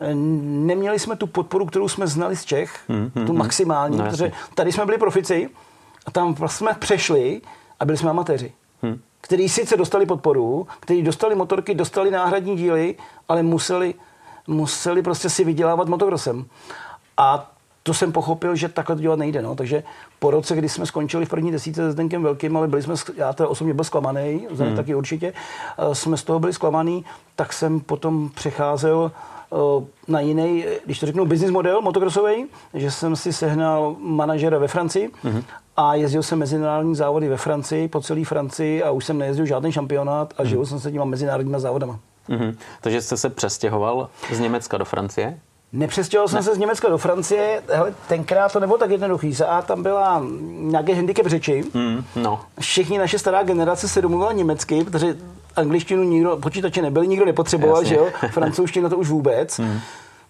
eh, neměli jsme tu podporu, kterou jsme znali z Čech, hmm, hmm, tu hmm. maximální, no, protože tady jsme byli profici a tam jsme přešli a byli jsme amatéři. Hmm. Který sice dostali podporu, který dostali motorky, dostali náhradní díly, ale museli, museli prostě si vydělávat motokrosem. A to jsem pochopil, že takhle to dělat nejde. No. Takže po roce, kdy jsme skončili v první desíce se Zdenkem Velkým, ale byli jsme, já to osobně byl zklamaný, hmm. taky určitě, eh, jsme z toho byli zklamaný, tak jsem potom přecházel eh, na jiný, když to řeknu, business model motokrosový, že jsem si sehnal manažera ve Francii hmm. a jezdil jsem mezinárodní závody ve Francii, po celé Francii a už jsem nejezdil žádný šampionát a hmm. žil jsem se těma mezinárodníma závodama. Mm-hmm. Takže jste se přestěhoval z Německa do Francie? Nepřestěhoval jsem ne. se z Německa do Francie, hele, tenkrát to nebylo tak jednoduchý. A tam byla nějaký handicap řeči. Mm, no. Všichni naše stará generace se domluvila německy, protože angličtinu nikdo, počítače nebyly, nikdo nepotřeboval, Jasně. že jo? Francouzština to už vůbec. Mm.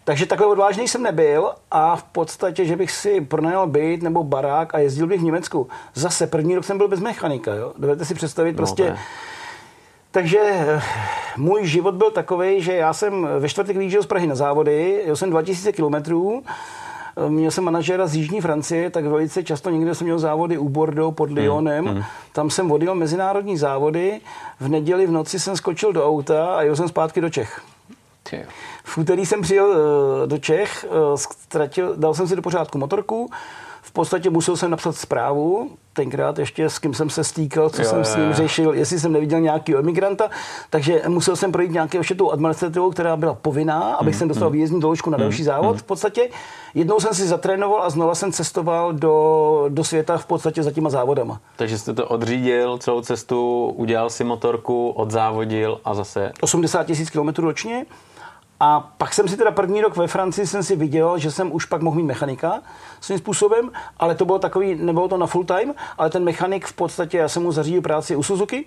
Takže takhle odvážný jsem nebyl a v podstatě, že bych si pronajal byt nebo barák a jezdil bych v Německu. Zase první rok jsem byl bez mechanika, jo? Dovedete si představit no, prostě... No, takže eh, můj život byl takový, že já jsem ve čtvrtek vyjížděl z Prahy na závody, jel jsem 2000 kilometrů, eh, Měl jsem manažera z Jižní Francie, tak velice často někde jsem měl závody u Bordeaux pod hmm, Lyonem. Mm, mm. Tam jsem vodil mezinárodní závody. V neděli v noci jsem skočil do auta a jel jsem zpátky do Čech. V úterý jsem přijel eh, do Čech, ztratil, dal jsem si do pořádku motorku, podstatě musel jsem napsat zprávu, tenkrát ještě s kým jsem se stýkal, co jo, jsem jo, s ním řešil, jestli jsem neviděl nějaký emigranta, takže musel jsem projít nějakou ještě tu administrativou, která byla povinná, abych mm, jsem dostal mm. výjezdní doložku na mm, další závod. Mm. V podstatě jednou jsem si zatrénoval a znova jsem cestoval do, do světa v podstatě za těma závodama. Takže jste to odřídil celou cestu, udělal si motorku, odzávodil a zase... 80 tisíc kilometrů ročně. A pak jsem si teda první rok ve Francii jsem si viděl, že jsem už pak mohl mít mechanika svým způsobem, ale to bylo takový, nebylo to na full time, ale ten mechanik v podstatě, já jsem mu zařídil práci u Suzuki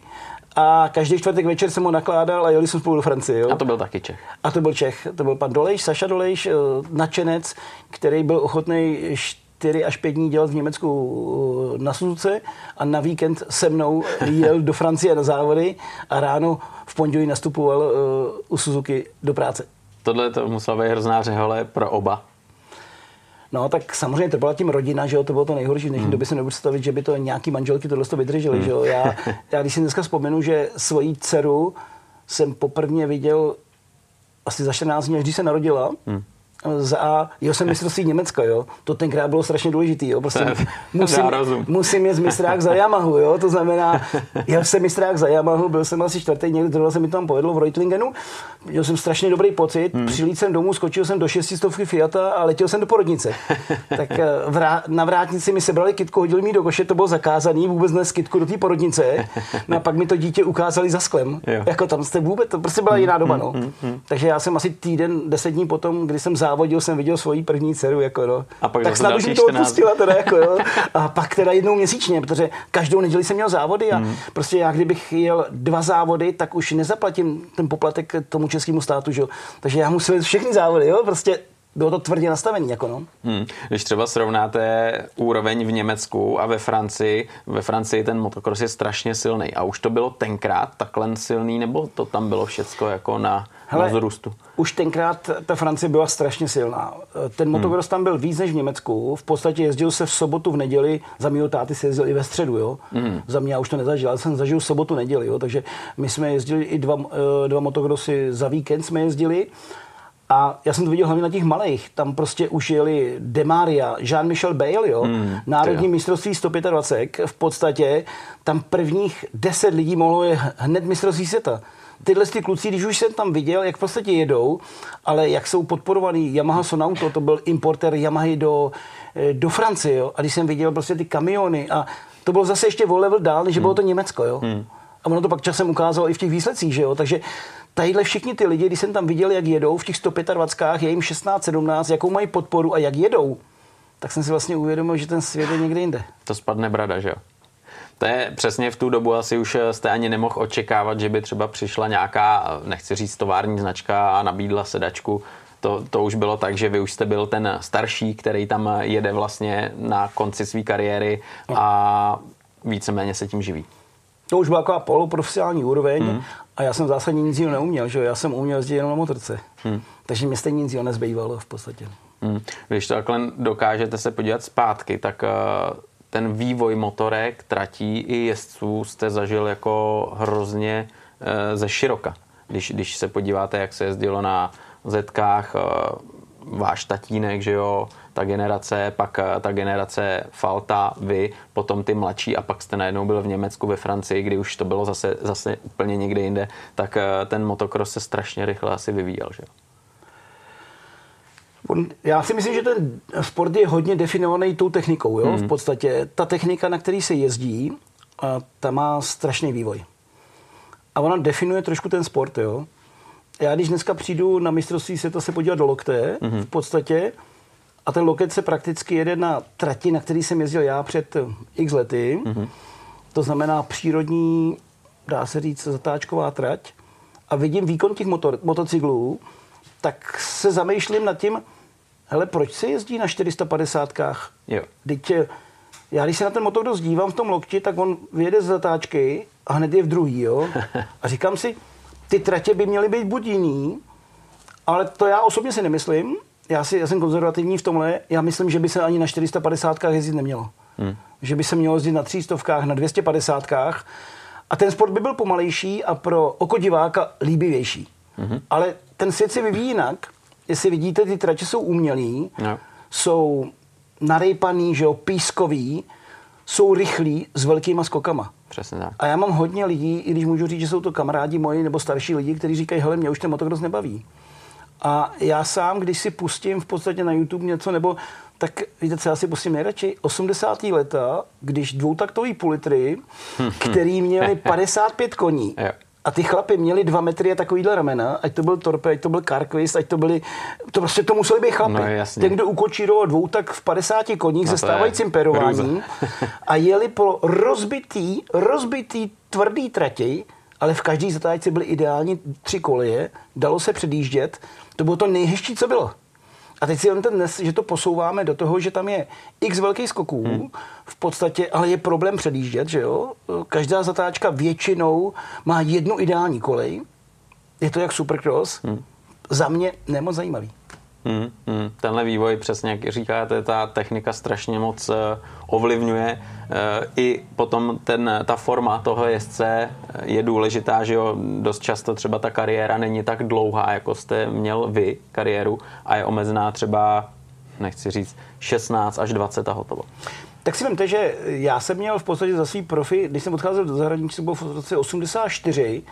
a každý čtvrtek večer jsem mu nakládal a jeli jsme spolu do Francie. Jo? A to byl taky Čech. A to byl Čech. To byl pan Dolejš, Saša Dolejš, eh, nadšenec, který byl ochotný 4 až 5 dní dělat v Německu eh, na Suzuce a na víkend se mnou jel do Francie na závody a ráno v pondělí nastupoval uh, u Suzuki do práce tohle to musela být hrozná řehole pro oba. No, tak samozřejmě to byla tím rodina, že jo, to bylo to nejhorší. V dnešní hmm. době si nebudu představit, že by to nějaký manželky tohle to vydržely, hmm. že jo. Já, já, když si dneska vzpomenu, že svoji dceru jsem poprvé viděl asi za 14 dní, když se narodila, hmm za, jo, jsem mistrovství Německa, jo. To tenkrát bylo strašně důležitý, jo. Prostě musím, musím jet mistrák za Yamahu, jo. To znamená, jel jsem mistrák za Yamahu, byl jsem asi čtvrtý, někdy druhý se mi tam povedlo v Reutlingenu. Měl jsem strašně dobrý pocit, hmm. přilít jsem domů, skočil jsem do šestistovky Fiata a letěl jsem do porodnice. tak eh, vrá, na vrátnici mi sebrali kitku, hodili mi do koše, to bylo zakázaný, vůbec ne kitku do té porodnice. No a pak mi to dítě ukázali za sklem. Jo. Jako tam jste vůbec, to prostě byla jiná doba, no. Hmm, hmm, hmm. Takže já jsem asi týden, deset dní potom, kdy jsem závodil, jsem viděl svoji první dceru, jako no. A pak tak snad už mi to odpustila teda, jako jo. A pak teda jednou měsíčně, protože každou neděli jsem měl závody a hmm. prostě já kdybych jel dva závody, tak už nezaplatím ten poplatek tomu českému státu, že jo. Takže já musel všechny závody, jo, prostě bylo to tvrdě nastavený. Jako no. hmm. Když třeba srovnáte úroveň v Německu a ve Francii, ve Francii ten motocross je strašně silný. A už to bylo tenkrát takhle silný, nebo to tam bylo všecko jako na, Hele, na zrůstu? Už tenkrát ta Francie byla strašně silná. Ten motocross hmm. tam byl víc než v Německu. V podstatě jezdil se v sobotu, v neděli. Za mého táty se jezdil i ve středu. Jo? Hmm. Za mě já už to nezažil, ale jsem zažil sobotu, neděli. Jo? Takže my jsme jezdili i dva, eh, dva motocrossy za víkend jsme jezdili. A já jsem to viděl hlavně na těch malých. Tam prostě už jeli Demaria, Jean-Michel Bale, jo, hmm, národní jo. mistrovství 125. V podstatě tam prvních deset lidí mohlo je hned mistrovství světa. Tyhle ty kluci, když už jsem tam viděl, jak v podstatě jedou, ale jak jsou podporovaný Yamaha Sonauto, to byl importer Yamahy do, eh, do Francie, jo, a když jsem viděl prostě ty kamiony a to bylo zase ještě o level dál, než hmm. bylo to Německo, jo. Hmm. A ono to pak časem ukázalo i v těch výsledcích, že jo. Takže tadyhle všichni ty lidi, když jsem tam viděl, jak jedou v těch 125, je jim 16, 17, jakou mají podporu a jak jedou, tak jsem si vlastně uvědomil, že ten svět je někde jinde. To spadne brada, že jo? To je přesně v tu dobu asi už jste ani nemohl očekávat, že by třeba přišla nějaká, nechci říct tovární značka a nabídla sedačku. To, to už bylo tak, že vy už jste byl ten starší, který tam jede vlastně na konci své kariéry a víceméně se tím živí. To už byla taková poloprofesionální úroveň hmm. a já jsem zásadně nic jiného neuměl, že já jsem uměl jezdit jenom na motorce. Hmm. Takže mě stejně nic jiného nezbývalo v podstatě. Hmm. Když to takhle dokážete se podívat zpátky, tak uh, ten vývoj motorek, tratí i jezdců jste zažil jako hrozně uh, ze široka. Když, když se podíváte, jak se jezdilo na Zetkách, eh, váš tatínek, že jo, ta generace, pak eh, ta generace Falta, vy, potom ty mladší a pak jste najednou byl v Německu, ve Francii, kdy už to bylo zase, zase úplně někde jinde, tak eh, ten motocross se strašně rychle asi vyvíjel, že jo. Já si myslím, že ten sport je hodně definovaný tou technikou. Jo? Hmm. V podstatě ta technika, na který se jezdí, ta má strašný vývoj. A ona definuje trošku ten sport. Jo? Já když dneska přijdu na mistrovství světa se podívat do lokte, hmm. v podstatě, a ten loket se prakticky jede na trati, na který jsem jezdil já před x lety. Mm-hmm. To znamená přírodní, dá se říct, zatáčková trať. A vidím výkon těch motor, motocyklů, tak se zamýšlím nad tím, hele, proč se jezdí na 450kách? Jo. Teď, eh, já když se na ten motor dívám v tom lokti, tak on vyjede z zatáčky a hned je v druhý, jo? A říkám si, ty tratě by měly být buď jiný, ale to já osobně si nemyslím, já, si, já jsem konzervativní v tomhle, já myslím, že by se ani na 450 jezdit nemělo. Hmm. Že by se mělo jezdit na 300, na 250 a ten sport by byl pomalejší a pro oko diváka líbivější. Hmm. Ale ten svět se vyvíjí jinak. Jestli vidíte, ty tratě jsou umělý, no. jsou narejpaný, že jo, pískový, jsou rychlí s velkýma skokama. Přesně tak. A já mám hodně lidí, i když můžu říct, že jsou to kamarádi moji nebo starší lidi, kteří říkají, hele, mě už ten motocross nebaví. A já sám, když si pustím v podstatě na YouTube něco, nebo tak víte, co já si pustím nejradši? 80. leta, když dvoutaktový pulitry, který měli 55 koní, a ty chlapy měli dva metry a takovýhle ramena, ať to byl Torpe, ať to byl Carquist, ať to byli, to prostě to museli být chlapy. No, Ten, kdo ukočíroval dvou, tak v 50 koních no, se stávajícím perováním a jeli po rozbitý, rozbitý tvrdý trati, ale v každé zatáčce byly ideální tři koleje, dalo se předjíždět, to bylo to nejhezčí, co bylo. A teď si jen ten dnes, že to posouváme do toho, že tam je x velkých skoků, hmm. v podstatě, ale je problém předjíždět, že jo? Každá zatáčka většinou má jednu ideální kolej. Je to jak supercross. Hmm. Za mě nemoc zajímavý. Hmm, hmm. Tenhle vývoj, přesně jak říkáte, ta technika strašně moc uh, ovlivňuje. Uh, I potom ten, ta forma toho jezdce je důležitá, že jo, dost často třeba ta kariéra není tak dlouhá, jako jste měl vy kariéru a je omezená třeba, nechci říct, 16 až 20 a hotovo. Tak si vemte, že já jsem měl v podstatě za svý profi, když jsem odcházel do zahraničí, to bylo v roce 84,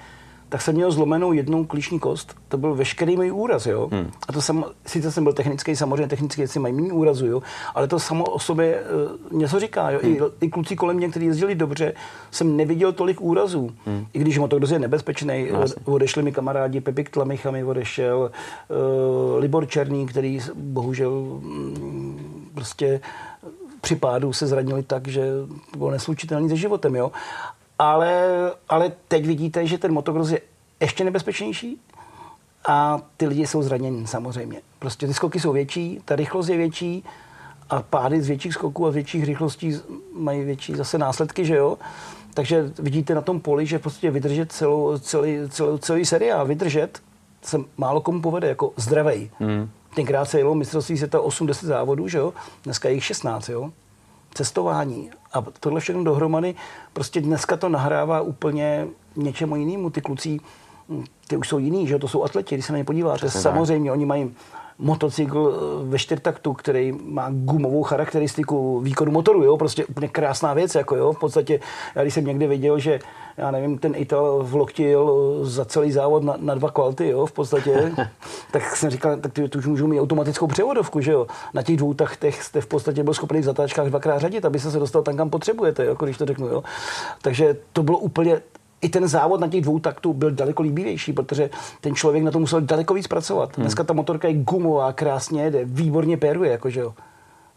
tak jsem měl zlomenou jednou klíční kost. To byl veškerý můj úraz, jo. Hmm. A to jsem, sice jsem byl technický, samozřejmě technické věci mají méně úrazu, jo, ale to samo o sobě uh, něco říká, jo. Hmm. I, I, kluci kolem mě, kteří jezdili dobře, jsem neviděl tolik úrazů. Hmm. I když motor je nebezpečný, no, odešli mi kamarádi, Pepik Tlamicha mi odešel, uh, Libor Černý, který bohužel um, prostě při pádu se zranili tak, že bylo neslučitelný se životem, jo. Ale, ale teď vidíte, že ten motocross je ještě nebezpečnější a ty lidi jsou zraněni samozřejmě. Prostě ty skoky jsou větší, ta rychlost je větší a pády z větších skoků a z větších rychlostí mají větší zase následky, že jo? Takže vidíte na tom poli, že prostě vydržet celou, celý, celý, celý seriál, vydržet se málo komu povede jako zdravej. Hmm. Tenkrát se jelo mistrovství světa 80 závodů, že jo? Dneska je jich 16, jo? Cestování a tohle všechno dohromady, prostě dneska to nahrává úplně něčemu jinému. Ty kluci, hm, ty už jsou jiný, že to jsou atleti, když se na ně podíváte. Přesně Samozřejmě, tak. oni mají motocykl eh, ve čtyřtaktu, který má gumovou charakteristiku výkonu motoru, jo, prostě úplně krásná věc, jako jo, v podstatě, já když jsem někde viděl, že já nevím, ten Ital v lokti jel eh, za celý závod na, na dva kvalty, jo, v podstatě, tak jsem říkal, tak ty, ty už můžu mít automatickou převodovku, že jo. Na těch dvou tachtech jste v podstatě byl schopný v zatáčkách dvakrát řadit, aby se dostal tam, kam potřebujete, jako když to řeknu, jo. Takže to bylo úplně i ten závod na těch dvou taktů byl daleko líbivější, protože ten člověk na to musel daleko víc pracovat. Hmm. Dneska ta motorka je gumová, krásně jede, výborně péruje, jakože jo.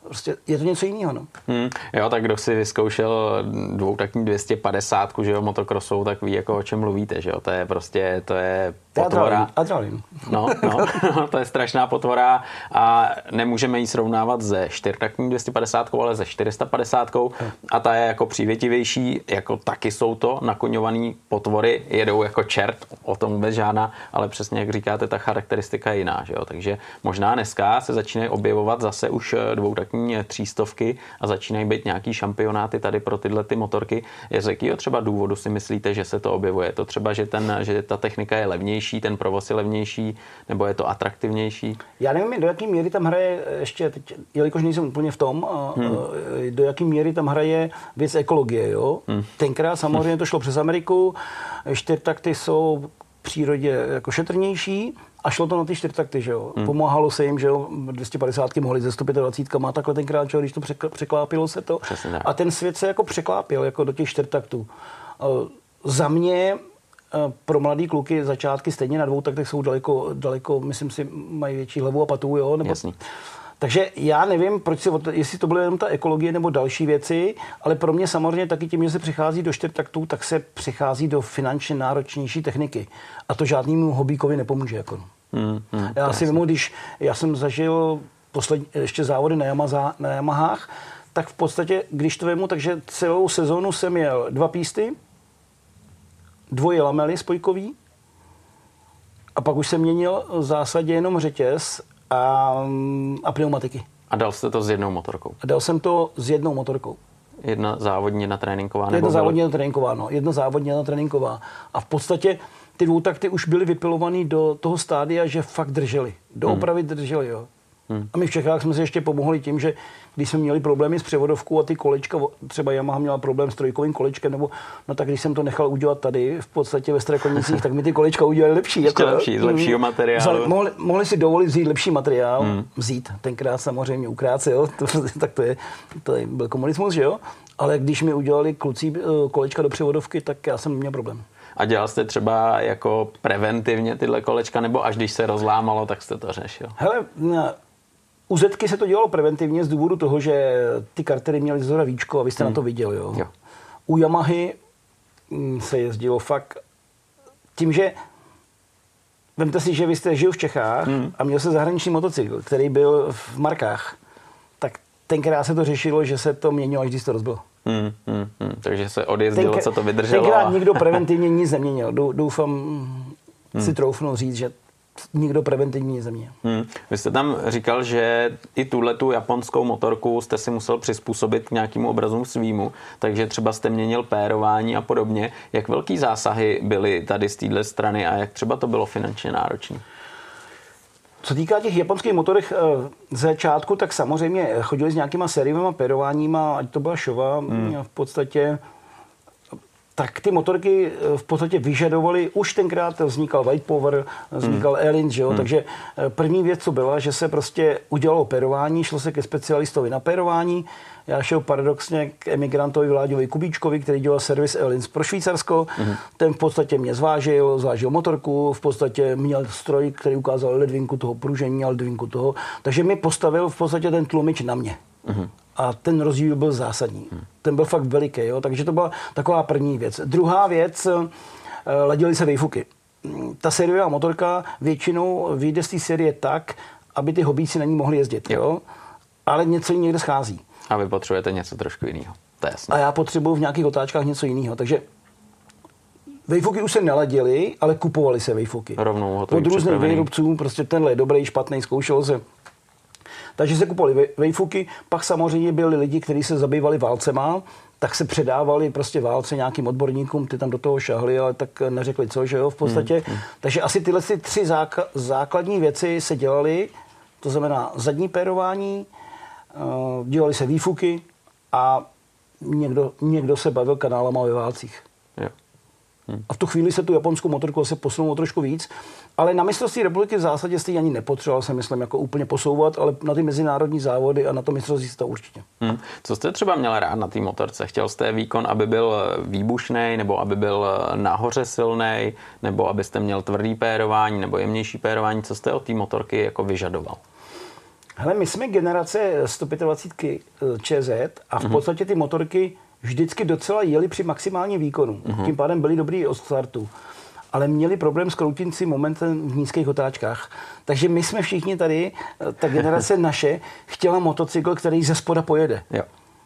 Prostě je to něco jiného. No. Hmm, jo, tak kdo si vyzkoušel dvoutakní 250, že jo, motokrosou, tak ví, jako o čem mluvíte, že jo. To je prostě, to je potvora. Adrenalin. No, no, no, to je strašná potvora a nemůžeme ji srovnávat ze čtyřtaktní 250, ale ze 450 a ta je jako přívětivější, jako taky jsou to nakoňované potvory, jedou jako čert, o tom vůbec žádná, ale přesně jak říkáte, ta charakteristika je jiná, že jo. Takže možná dneska se začínají objevovat zase už dvoutakní třístovky a začínají být nějaký šampionáty tady pro tyhle ty motorky. Z jakého třeba důvodu si myslíte, že se to objevuje? To třeba, že, ten, že ta technika je levnější, levnější, ten provoz je levnější, nebo je to atraktivnější? Já nevím, do jaké míry tam hraje ještě, teď, jelikož nejsem úplně v tom, hmm. do jaké míry tam hraje věc ekologie. Jo? Hmm. Tenkrát samozřejmě to šlo přes Ameriku, čtyřtakty jsou v přírodě jako šetrnější, a šlo to na ty čtyřtakty, že jo. Hmm. Pomáhalo se jim, že jo, 250 mohli ze 125 má takhle tenkrát, že jo, když to překlápilo se to. Přesně, a ten svět se jako překlápil jako do těch čtyřtaktů. Za mě pro mladý kluky začátky stejně na dvou taktech jsou daleko, daleko, myslím si, mají větší hlavu a patu, jo. Nebo, Jasný. Takže já nevím, proč si, jestli to bylo jenom ta ekologie nebo další věci, ale pro mě samozřejmě taky tím, že se přichází do čtyřtaktů, tak se přichází do finančně náročnější techniky. A to žádnému hobíkovi nepomůže. Jako. Hmm, hmm, já si vím, když já jsem zažil poslední, ještě závody na, Yamaha, na Yamahách, tak v podstatě, když to vemu, takže celou sezónu jsem jel dva písty, dvoje lamely spojkový a pak už jsem měnil v zásadě jenom řetěz a, a pneumatiky. A dal jste to s jednou motorkou? A dal jsem to s jednou motorkou. Jedna závodní, jedna tréninková? Nebo jedna závodní, jedna tréninková, no. Jedna závodní, jedna tréninková. A v podstatě ty dvoutakty už byly vypilovaný do toho stádia, že fakt drželi. Doopravdy hmm. drželi, jo. Hmm. A my v Čechách jsme si ještě pomohli tím, že když jsme měli problémy s převodovkou a ty kolečka, třeba Yamaha měla problém s trojkovým kolečkem, nebo no tak když jsem to nechal udělat tady, v podstatě ve Strakonicích, tak mi ty kolečka udělali lepší. Ještě jako, lepší, z lepšího mm. materiálu. mohli, mohli, si dovolit vzít lepší materiál, hmm. vzít, tenkrát samozřejmě ukrátce, jo, to, tak to je, to je, byl komunismus, že jo, ale když mi udělali kluci eh, kolečka do převodovky, tak já jsem neměl problém. A dělal jste třeba jako preventivně tyhle kolečka, nebo až když se rozlámalo, tak jste to řešil? Hele, u Zetky se to dělalo preventivně z důvodu toho, že ty kartery měly zhora víčko a vy jste hmm. na to viděli. Jo? Jo. U Yamahy mm, se jezdilo fakt tím, že Vemte si, že vy jste žil v Čechách hmm. a měl se zahraniční motocykl, který byl v markách. Tak tenkrát se to řešilo, že se to měnilo, až když to rozbilo. Hmm, hmm, hmm. Takže se odjezdilo, Tenk, co to vydrželo. Tenkrát a... nikdo preventivně nic neměnil. Doufám hmm. si troufnu říct, že nikdo preventivní země. Hmm. Vy jste tam říkal, že i tuhle tu japonskou motorku jste si musel přizpůsobit k nějakému obrazu svýmu, takže třeba jste měnil pérování a podobně. Jak velký zásahy byly tady z téhle strany a jak třeba to bylo finančně náročné? Co týká těch japonských motorek eh, z začátku, tak samozřejmě chodili s nějakýma sériovými pérováníma, ať to byla šova, hmm. v podstatě tak ty motorky eh, v podstatě vyžadovaly, už tenkrát vznikal White Power, vznikal hmm. Elin, že jo? Hmm. takže eh, první věc, co byla, že se prostě udělalo perování, šlo se ke specialistovi na perování, já šel paradoxně k emigrantovi Vláďovi Kubíčkovi, který dělal servis Elins pro Švýcarsko. hmm Ten v podstatě mě zvážil, zvážil motorku, v podstatě měl stroj, který ukázal ledvinku toho pružení, ledvinku toho. Takže mi postavil v podstatě ten tlumič na mě. hmm a ten rozdíl byl zásadní. Hmm. Ten byl fakt veliký, jo? takže to byla taková první věc. Druhá věc, eh, ladily se vejfuky. Ta sériová motorka většinou vyjde z té série tak, aby ty hobíci na ní mohli jezdit, jo? ale něco jí někde schází. A vy potřebujete něco trošku jiného. To je jasné. A já potřebuji v nějakých otáčkách něco jiného. Takže Vejfuky už se neladily, ale kupovaly se vejfuky. Rovnou Od různých výrobců, prostě tenhle je dobrý, špatný, zkoušelo se. Takže se kupovali vejfuky, pak samozřejmě byli lidi, kteří se zabývali válcema, tak se předávali prostě válce nějakým odborníkům, ty tam do toho šahli, ale tak neřekli co, že jo, v podstatě. Hmm, hmm. Takže asi tyhle ty tři zák- základní věci se dělaly, to znamená zadní pérování, uh, dělali se výfuky a někdo, někdo se bavil kanálama ve válcích. Jo. Hmm. A v tu chvíli se tu japonskou motorku se posunulo trošku víc. Ale na mistrovství republiky v zásadě jste ani nepotřeboval se, myslím, jako úplně posouvat, ale na ty mezinárodní závody a na to mistrovství to určitě. Hmm. Co jste třeba měl rád na té motorce? Chtěl jste výkon, aby byl výbušný, nebo aby byl nahoře silný, nebo abyste měl tvrdý pérování, nebo jemnější pérování? Co jste od té motorky jako vyžadoval? Hele, my jsme generace 125 ČZ a v mhm. podstatě ty motorky vždycky docela jeli při maximálním výkonu. Uh-huh. Tím pádem byli dobrý od startu. Ale měli problém s kroutinci momentem v nízkých otáčkách. Takže my jsme všichni tady, ta generace naše, chtěla motocykl, který ze spoda pojede. Jo.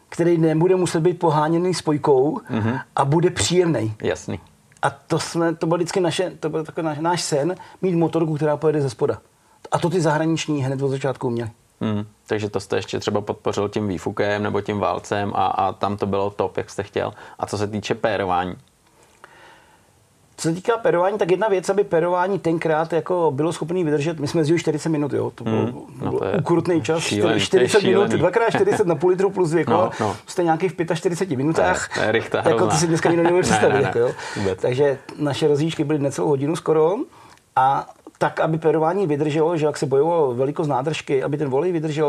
Který nebude muset být poháněný spojkou uh-huh. a bude příjemný. Jasný. A to, jsme, to byl vždycky naše, to byl takový náš, náš sen, mít motorku, která pojede ze spoda. A to ty zahraniční hned od začátku měli. Hmm, takže to jste ještě třeba podpořil tím výfukem nebo tím válcem a, a tam to bylo top, jak jste chtěl. A co se týče pérování? Co se týká perování, tak jedna věc, aby perování tenkrát jako bylo schopný vydržet, my jsme jezdili 40 minut, jo, to byl, mm, no to ukrutný čas, šílený, 40 minut, dvakrát 40 na půl litru plus dvě kola, no, no. jste nějakých v 45 minutách, to je, to je rychta, jako to si dneska nikdo nemůže představit, ne, ne, ne, jako, jo. Takže naše rozjížďky byly necelou hodinu skoro a tak, aby perování vydrželo, že jak se bojovalo velikost nádržky, aby ten volej vydržel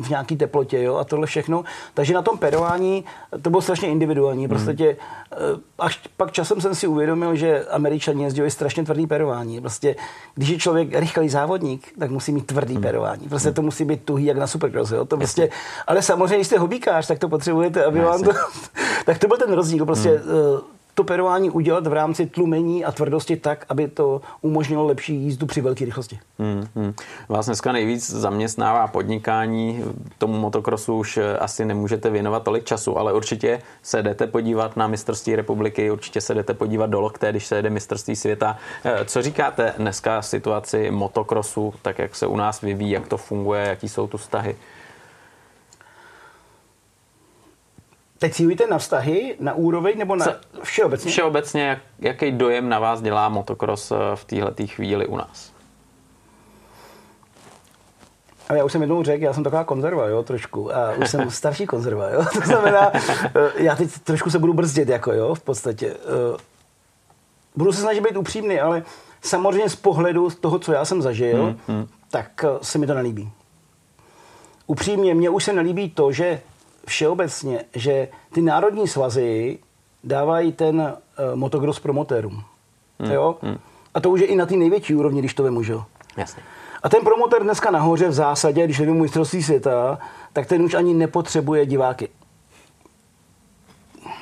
v nějaké teplotě jo, a tohle všechno. Takže na tom perování to bylo strašně individuální. Prostě tě, eh, až pak časem jsem si uvědomil, že američani jezdili strašně tvrdý perování. Prostě, když je člověk rychlý závodník, tak musí mít tvrdý hmm. perování. Prostě hmm. to musí být tuhý jak na supercross. Jo. To prostě, ale samozřejmě, když jste hobíkář, tak to potřebujete, aby vám to... tak to byl ten rozdíl. Prostě hmm eh, to perování udělat v rámci tlumení a tvrdosti tak, aby to umožnilo lepší jízdu při velké rychlosti. Hmm, hmm. Vás dneska nejvíc zaměstnává podnikání, tomu motokrosu už eh, asi nemůžete věnovat tolik času, ale určitě se jdete podívat na mistrovství republiky, určitě se jdete podívat do Lokté, když se jede mistrovství světa. Eh, co říkáte dneska situaci motokrosu, tak jak se u nás vyvíjí, jak to funguje, jaký jsou tu vztahy? Teď cílíte na vztahy, na úroveň nebo na všeobecně? Všeobecně, jak, jaký dojem na vás dělá motocross eh, v téhle chvíli u nás? Ale já už jsem jednou řekl, já jsem taková konzerva, jo, trošku. A už jsem starší konzerva, jo. To znamená, eh, já teď trošku se budu brzdit, jako jo, v podstatě. Eh, budu se snažit být upřímný, ale samozřejmě z pohledu toho, co já jsem zažil, hmm, hmm. tak se mi to nelíbí. Upřímně, mně už se nelíbí to, že všeobecně, že ty národní svazy dávají ten uh, motocross promotérům. Hmm. Jo? Hmm. A to už je i na té největší úrovni, když to vemu, že Jasně. A ten promotor dneska nahoře v zásadě, když jdeme mistrovství světa, tak ten už ani nepotřebuje diváky.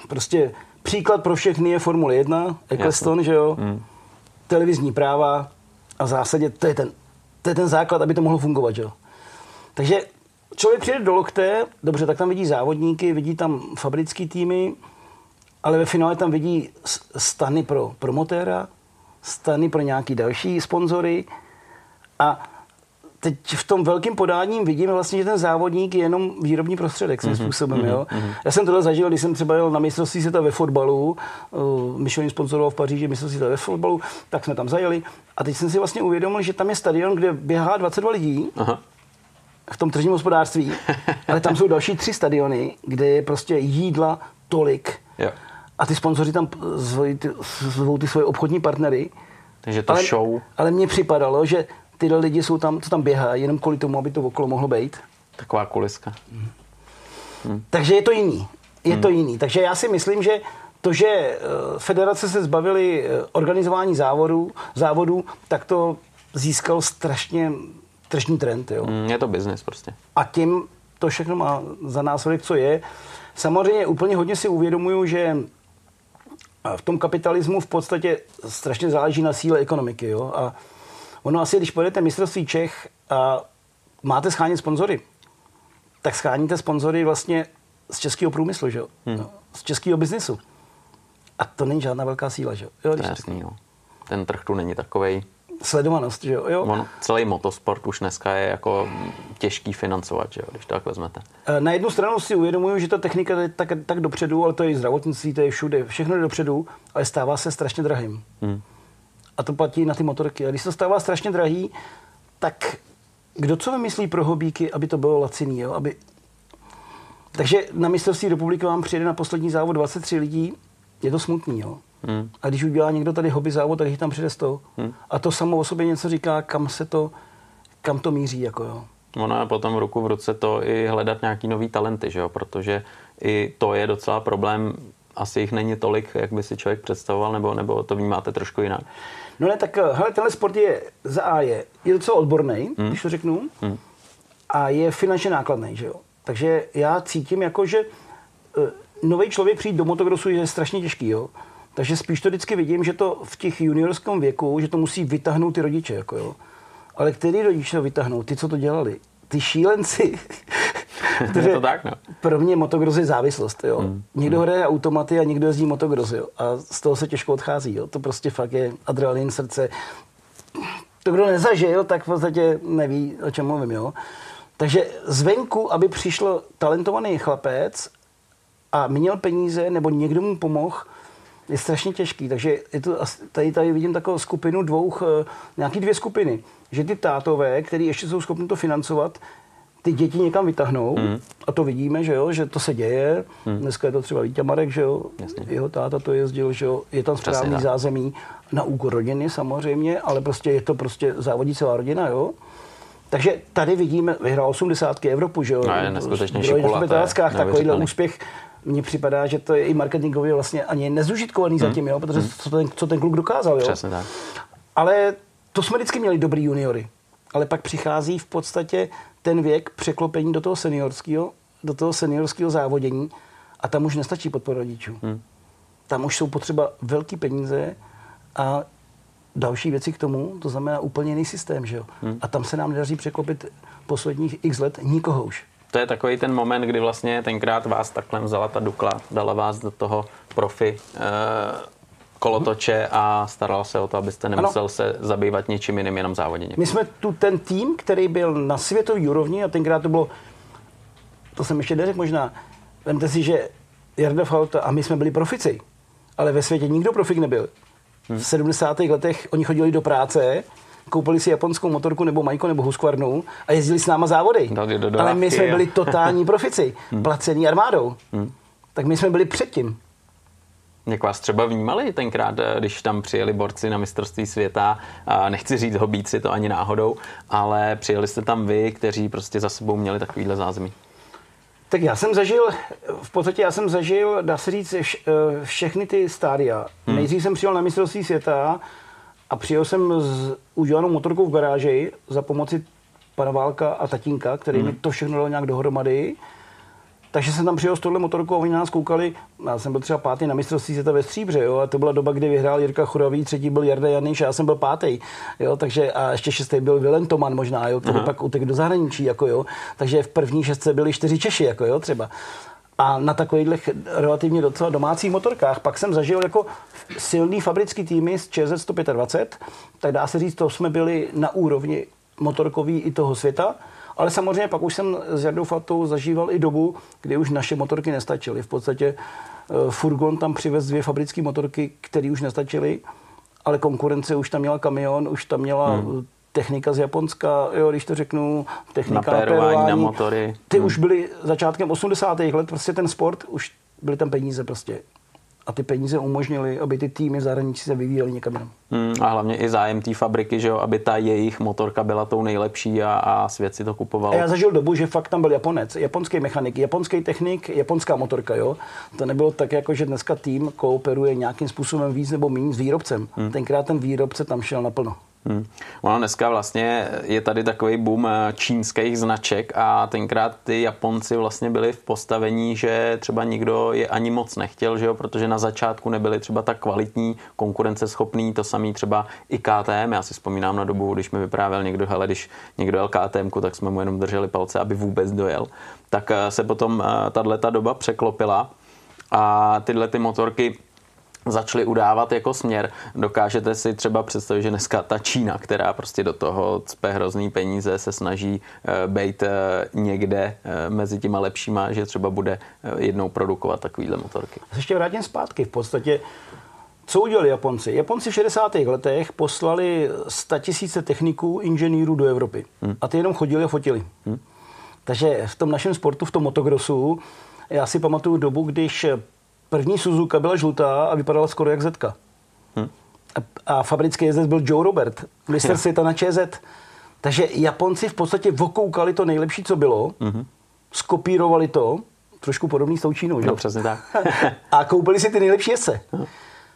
Prostě příklad pro všechny je Formule 1, Eccleston, že jo? Hmm. Televizní práva a v zásadě to je ten, to je ten základ, aby to mohlo fungovat, že jo? Takže člověk přijde do Lokte, dobře, tak tam vidí závodníky, vidí tam fabrické týmy, ale ve finále tam vidí stany pro promotéra, stany pro nějaký další sponzory a teď v tom velkém podání vidím vlastně, že ten závodník je jenom výrobní prostředek svým mm-hmm, způsobem. Mm-hmm, jo? Mm-hmm. Já jsem tohle zažil, když jsem třeba jel na mistrovství světa ve fotbalu, uh, Michelin sponzoroval v Paříži mistrovství světa ve fotbalu, tak jsme tam zajeli a teď jsem si vlastně uvědomil, že tam je stadion, kde běhá 22 lidí Aha v tom tržním hospodářství, ale tam jsou další tři stadiony, kde je prostě jídla tolik. Jo. A ty sponzoři tam zvojí ty, zvou ty svoje obchodní partnery. Takže to ale, show. Ale mně připadalo, že tyhle lidi jsou tam, co tam běhají, jenom kvůli tomu, aby to okolo mohlo být. Taková kuliska. Hmm. Hmm. Takže je to jiný. Je hmm. to jiný. Takže já si myslím, že to, že eh, federace se zbavily eh, organizování závodů, závodů, tak to získal strašně tržní trend. Jo. Mm, je to biznis prostě. A tím to všechno má za následek, co je. Samozřejmě úplně hodně si uvědomuju, že v tom kapitalismu v podstatě strašně záleží na síle ekonomiky. Jo? A ono asi, když pojedete mistrovství Čech a máte schánit sponzory, tak scháníte sponzory vlastně z českého průmyslu, že? jo? Hmm. z českého biznisu. A to není žádná velká síla. Že? Jo, to je jasný, jo. Ten trh tu není takovej sledovanost, že jo? jo? On, celý motosport už dneska je jako těžký financovat, že jo, když to tak vezmete. E, na jednu stranu si uvědomuju, že ta technika je tak, tak dopředu, ale to je i zdravotnictví, to je všude, všechno je dopředu, ale stává se strašně drahým. Hmm. A to platí na ty motorky. A když se to stává strašně drahý, tak kdo co vymyslí pro hobíky, aby to bylo laciný, jo? Aby... Takže na mistrovství republiky vám přijede na poslední závod 23 lidí, je to smutný, jo. Hmm. A když udělá někdo tady hobby závod, tak jich tam přijde 100. Hmm. A to samo o sobě něco říká, kam se to, kam to míří, jako jo. Ono je potom ruku v ruce to i hledat nějaký nový talenty, že jo? protože i to je docela problém. Asi jich není tolik, jak by si člověk představoval, nebo, nebo to vnímáte trošku jinak. No ne, tak hele, tenhle sport je za A je, je docela odborný, hmm. když to řeknu, hmm. a je finančně nákladný, že jo. Takže já cítím jako, že uh, nový člověk přijít do motocrossu je strašně těžký, jo. Takže spíš to vždycky vidím, že to v těch juniorském věku, že to musí vytáhnout ty rodiče. Jako jo. Ale který rodiče to vytáhnou? Ty, co to dělali? Ty šílenci. je to tak, no. Pro mě motocross je závislost. Jo. Hmm. Někdo hmm. hraje automaty a někdo jezdí motocross. Jo. A z toho se těžko odchází. Jo. To prostě fakt je adrenalin srdce. To, kdo nezažil, tak v podstatě neví, o čem mluvím. Jo. Takže zvenku, aby přišel talentovaný chlapec a měl peníze, nebo někdo mu pomohl, je strašně těžký, takže je to, tady, tady vidím takovou skupinu dvou, eh, nějaký dvě skupiny, že ty tátové, který ještě jsou schopni to financovat, ty děti někam vytáhnou mm. a to vidíme, že jo, že to se děje. Mm. Dneska je to třeba Vítě Marek, že jo, Jasně. jeho táta to jezdil, že jo, je tam správný Přesně, zázemí na úkor rodiny samozřejmě, ale prostě je to prostě závodí celá rodina, jo. Takže tady vidíme, vyhrál 80 Evropu, že jo. No, je neskutečně šikola, takovýhle úspěch mně připadá, že to je i marketingově vlastně ani nezužitkovaný hmm. zatím, jo, protože hmm. co, ten, co ten kluk dokázal. Jo. Přesně tak. Ale to jsme vždycky měli dobrý juniory. Ale pak přichází v podstatě ten věk překlopení do toho seniorského, do toho seniorského závodění a tam už nestačí podpora rodičů. Hmm. Tam už jsou potřeba velké peníze a další věci k tomu, to znamená úplně jiný systém, že jo. Hmm. A tam se nám nedaří překlopit posledních x let nikoho už to je takový ten moment, kdy vlastně tenkrát vás takhle vzala ta Dukla, dala vás do toho profi eh, kolotoče a starala se o to, abyste nemusel ano. se zabývat ničím jiným, jenom závoděním. My jsme tu ten tým, který byl na světové úrovni a tenkrát to bylo, to jsem ještě neřekl možná, vemte si, že Jarda Falta a my jsme byli profici, ale ve světě nikdo profik nebyl. V 70. letech oni chodili do práce, koupili si japonskou motorku nebo Majko nebo Husqvarnu a jezdili s náma závody. Do, do, do Ale my jsme byli totální profici, hmm. placený armádou. Hmm. Tak my jsme byli předtím. Jak vás třeba vnímali tenkrát, eh, když tam přijeli borci na mistrovství světa, a nechci říct hobíci to ani náhodou, ale přijeli jste tam vy, kteří prostě za sebou měli takovýhle zázemí. Tak já jsem zažil, v podstatě já jsem zažil, dá se říct, eh, všechny ty stádia. Hmm. Nejdřív jsem přijel na mistrovství světa, a přijel jsem s udělanou motorkou v garáži za pomoci pana Válka a tatínka, který mm. mi to všechno dal nějak dohromady. Takže jsem tam přijel s touhle motorkou a oni na nás koukali. Já jsem byl třeba pátý na mistrovství světa ve Stříbře, jo, a to byla doba, kdy vyhrál Jirka Churavý, třetí byl Jarda Janiš a já jsem byl pátý. Jo, takže a ještě šestý byl Vilen Toman možná, jo, který Aha. pak utek do zahraničí, jako jo. Takže v první šestce byli čtyři Češi, jako jo, třeba. A na takových relativně docela domácích motorkách. Pak jsem zažil jako silný fabrický týmy z ČZ 125, tak dá se říct, to jsme byli na úrovni motorkový i toho světa. Ale samozřejmě pak už jsem s Jardou Fatou zažíval i dobu, kdy už naše motorky nestačily. V podstatě eh, furgon tam přivez dvě fabrické motorky, které už nestačily, ale konkurence už tam měla kamion, už tam měla hmm technika z Japonska, jo, když to řeknu, technika na pérování, na motory. Ty hmm. už byly začátkem 80. let, prostě ten sport, už byly tam peníze prostě. A ty peníze umožnily, aby ty týmy v zahraničí se vyvíjely někam jinam. Hmm, a hlavně i zájem té fabriky, že jo, aby ta jejich motorka byla tou nejlepší a, a svět si to kupoval. A já zažil dobu, že fakt tam byl Japonec, japonský mechanik, japonský technik, japonská motorka, jo. To nebylo tak, jako že dneska tým kooperuje nějakým způsobem víc nebo méně s výrobcem. Hmm. Tenkrát ten výrobce tam šel naplno. Hmm. Ono dneska vlastně je tady takový boom eh, čínských značek a tenkrát ty Japonci vlastně byli v postavení, že třeba nikdo je ani moc nechtěl, že jo? protože na začátku nebyli třeba tak kvalitní, konkurenceschopný, to samý třeba i KTM. Já si vzpomínám na dobu, když mi vyprávěl někdo, hele, když někdo jel KTM, tak jsme mu jenom drželi palce, aby vůbec dojel. Tak eh, se potom eh, tato doba překlopila a tyhle ty motorky začali udávat jako směr. Dokážete si třeba představit, že dneska ta Čína, která prostě do toho cpe hrozný peníze, se snaží eh, být eh, někde eh, mezi těma lepšíma, že třeba bude jednou produkovat takovýhle motorky. Ještě vrátím zpátky. V podstatě co udělali Japonci? Japonci v 60. letech poslali 100 tisíce techniků, inženýrů do Evropy. Hmm. A ty jenom chodili a fotili. Hmm. Takže v tom našem sportu, v tom motocrossu, já si pamatuju dobu, když První Suzuka byla žlutá a vypadala skoro jak Zetka. Hmm. A, a fabrický jezdec byl Joe Robert, mistr světa na ČZ. Takže Japonci v podstatě vokoukali to nejlepší, co bylo, hmm. skopírovali to, trošku podobný s tou Čínou, že? No, přesně tak. a koupili si ty nejlepší jezdce. Hmm.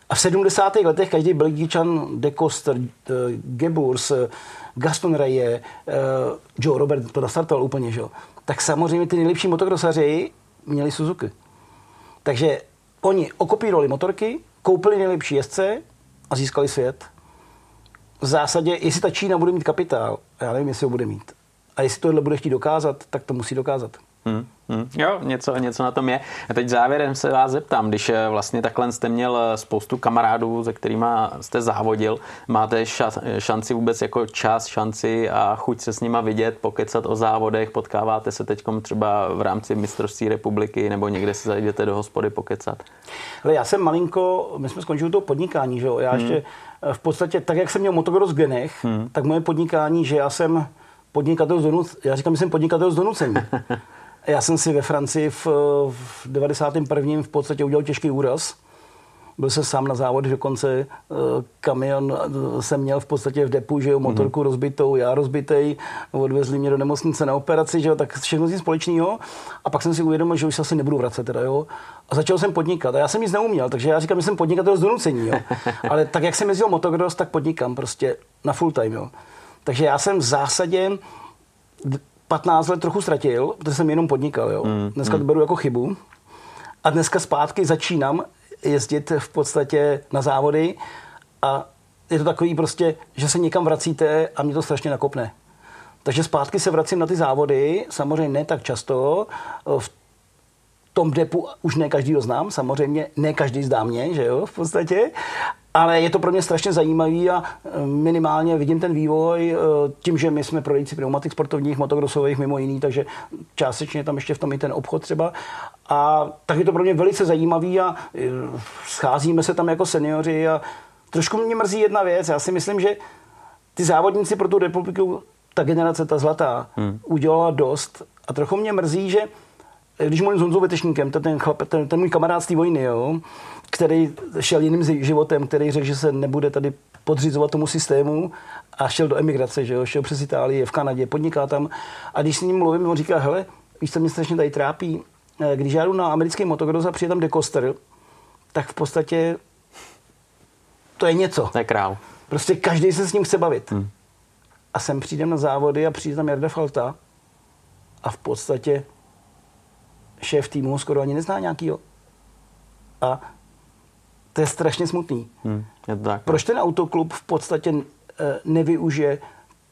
A v 70. letech každý Belgičan, De Koster, eh, Geburs, eh, Gaston Raye, eh, Joe Robert to nastartoval úplně, že? tak samozřejmě ty nejlepší motokrosaři měli Suzuki. Takže Oni okopírovali motorky, koupili nejlepší jezdce a získali svět. V zásadě, jestli ta Čína bude mít kapitál, já nevím, jestli ho bude mít. A jestli tohle bude chtít dokázat, tak to musí dokázat. Hmm. Hmm, jo, něco, něco na tom je. A teď závěrem se vás zeptám, když eh, vlastně takhle jste měl eh, spoustu kamarádů, se kterými jste závodil, máte šanci vůbec jako čas, šanci a chuť se s nima vidět, pokecat o závodech, potkáváte se teď třeba v rámci mistrovství republiky nebo někde si zajdete do hospody pokecat? Hele, já jsem malinko, my jsme skončili to podnikání, že jo? Já hmm. ještě eh, v podstatě, tak jak jsem měl motokros v genech, hmm. tak moje podnikání, že já jsem podnikatel z donucení, já říkám, že jsem podnikatel z donucení. Já jsem si ve Francii v, v 91. v podstatě udělal těžký úraz. Byl jsem sám na závodě, dokonce eh, kamion eh, jsem měl v podstatě v depu, že jo, motorku mm-hmm. rozbitou, já rozbitej, odvezli mě do nemocnice na operaci, že jo, tak všechno z společného. A pak jsem si uvědomil, že už se asi nebudu vracet, teda, jo. A začal jsem podnikat. A já jsem nic neuměl, takže já říkám, že jsem podnikatel z donucení, jo. Ale tak, jak jsem jezdil motocross, tak podnikám prostě na full time, jo. Takže já jsem v zásadě 15 let trochu ztratil, protože jsem jenom podnikal. Jo. Mm, dneska mm. to beru jako chybu. A dneska zpátky začínám jezdit v podstatě na závody a je to takový prostě, že se někam vracíte a mě to strašně nakopne. Takže zpátky se vracím na ty závody, samozřejmě ne tak často. V tom depu už ne každý ho znám, samozřejmě ne každý zdá mě, že jo, v podstatě, ale je to pro mě strašně zajímavý a e, minimálně vidím ten vývoj e, tím, že my jsme prodejci pneumatik sportovních, motokrosových mimo jiný, takže částečně tam ještě v tom i ten obchod třeba. A tak je to pro mě velice zajímavý a e, scházíme se tam jako seniori a trošku mě mrzí jedna věc. Já si myslím, že ty závodníci pro tu republiku, ta generace, ta zlatá, hmm. udělala dost a trochu mě mrzí, že když mluvím s Honzou Vetešníkem, ten, ten, chlap, ten, ten můj kamarád z té vojny, jo, který šel jiným životem, který řekl, že se nebude tady podřizovat tomu systému a šel do emigrace, že jo, šel přes Itálii, v Kanadě, podniká tam. A když s ním mluvím, on říká, hele, víš, co mě strašně tady trápí, eh, když já jdu na americký motocross a přijde tam Decoster, tak v podstatě to je něco. To je král. Prostě každý se s ním chce bavit. Hmm. A sem přijdem na závody a přijde tam Jarda Falta a v podstatě šéf týmu skoro ani nezná nějakýho. A to je strašně smutný. Hmm, je tak, no. Proč ten autoklub v podstatě eh, nevyužije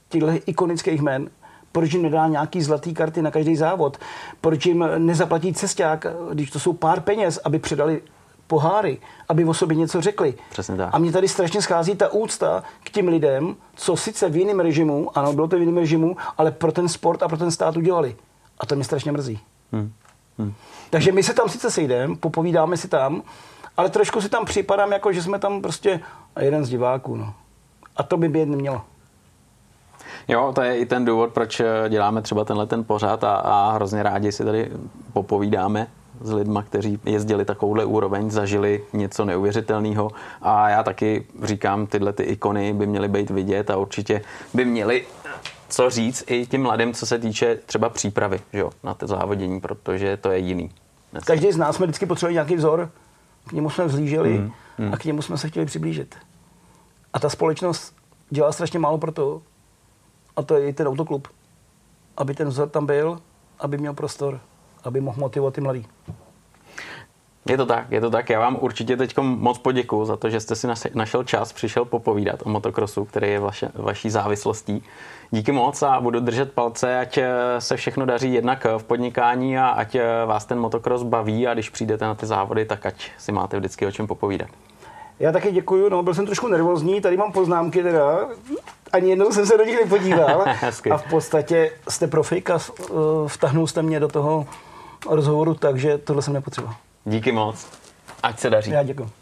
těchto ikonických jmen, proč jim nedá nějaký zlatý karty na každý závod, proč jim nezaplatí cesták, když to jsou pár peněz, aby předali poháry, aby o sobě něco řekli. Přesně tak. A mě tady strašně schází ta úcta k těm lidem, co sice v jiném režimu, ano, bylo to v jiném režimu, ale pro ten sport a pro ten stát udělali. A to mě strašně mrzí. Hmm. Hmm. Takže my se tam sice sejdeme, popovídáme si tam, ale trošku si tam připadám, jako že jsme tam prostě jeden z diváků. No. A to by být nemělo. Jo, to je i ten důvod, proč děláme třeba tenhle ten pořád a, a hrozně rádi si tady popovídáme s lidmi, kteří jezdili takovouhle úroveň, zažili něco neuvěřitelného a já taky říkám, tyhle ty ikony by měly být vidět a určitě by měly co říct i tím mladým, co se týče třeba přípravy že jo, na to závodění, protože to je jiný. Dneska. Každý z nás jsme vždycky potřebovali nějaký vzor, k němu jsme vzlíželi mm, mm. a k němu jsme se chtěli přiblížit. A ta společnost dělá strašně málo pro to, a to je i ten autoklub, aby ten vzor tam byl, aby měl prostor, aby mohl motivovat ty mladý. Je to tak, je to tak. Já vám určitě teď moc poděkuji za to, že jste si našel čas, přišel popovídat o motokrosu, který je vaše, vaší závislostí. Díky moc a budu držet palce, ať eh, se všechno daří jednak v podnikání a ať eh, vás ten motokros baví a když přijdete na ty závody, tak ať si máte vždycky o čem popovídat. Já taky děkuji, no, byl jsem trošku nervózní, tady mám poznámky teda, ani jednou jsem se do nich nepodíval a v podstatě jste profejka, eh, vtahnul jste mě do toho rozhovoru, takže tohle jsem nepotřeboval. Díky moc. Ať se daří. Já děkuji.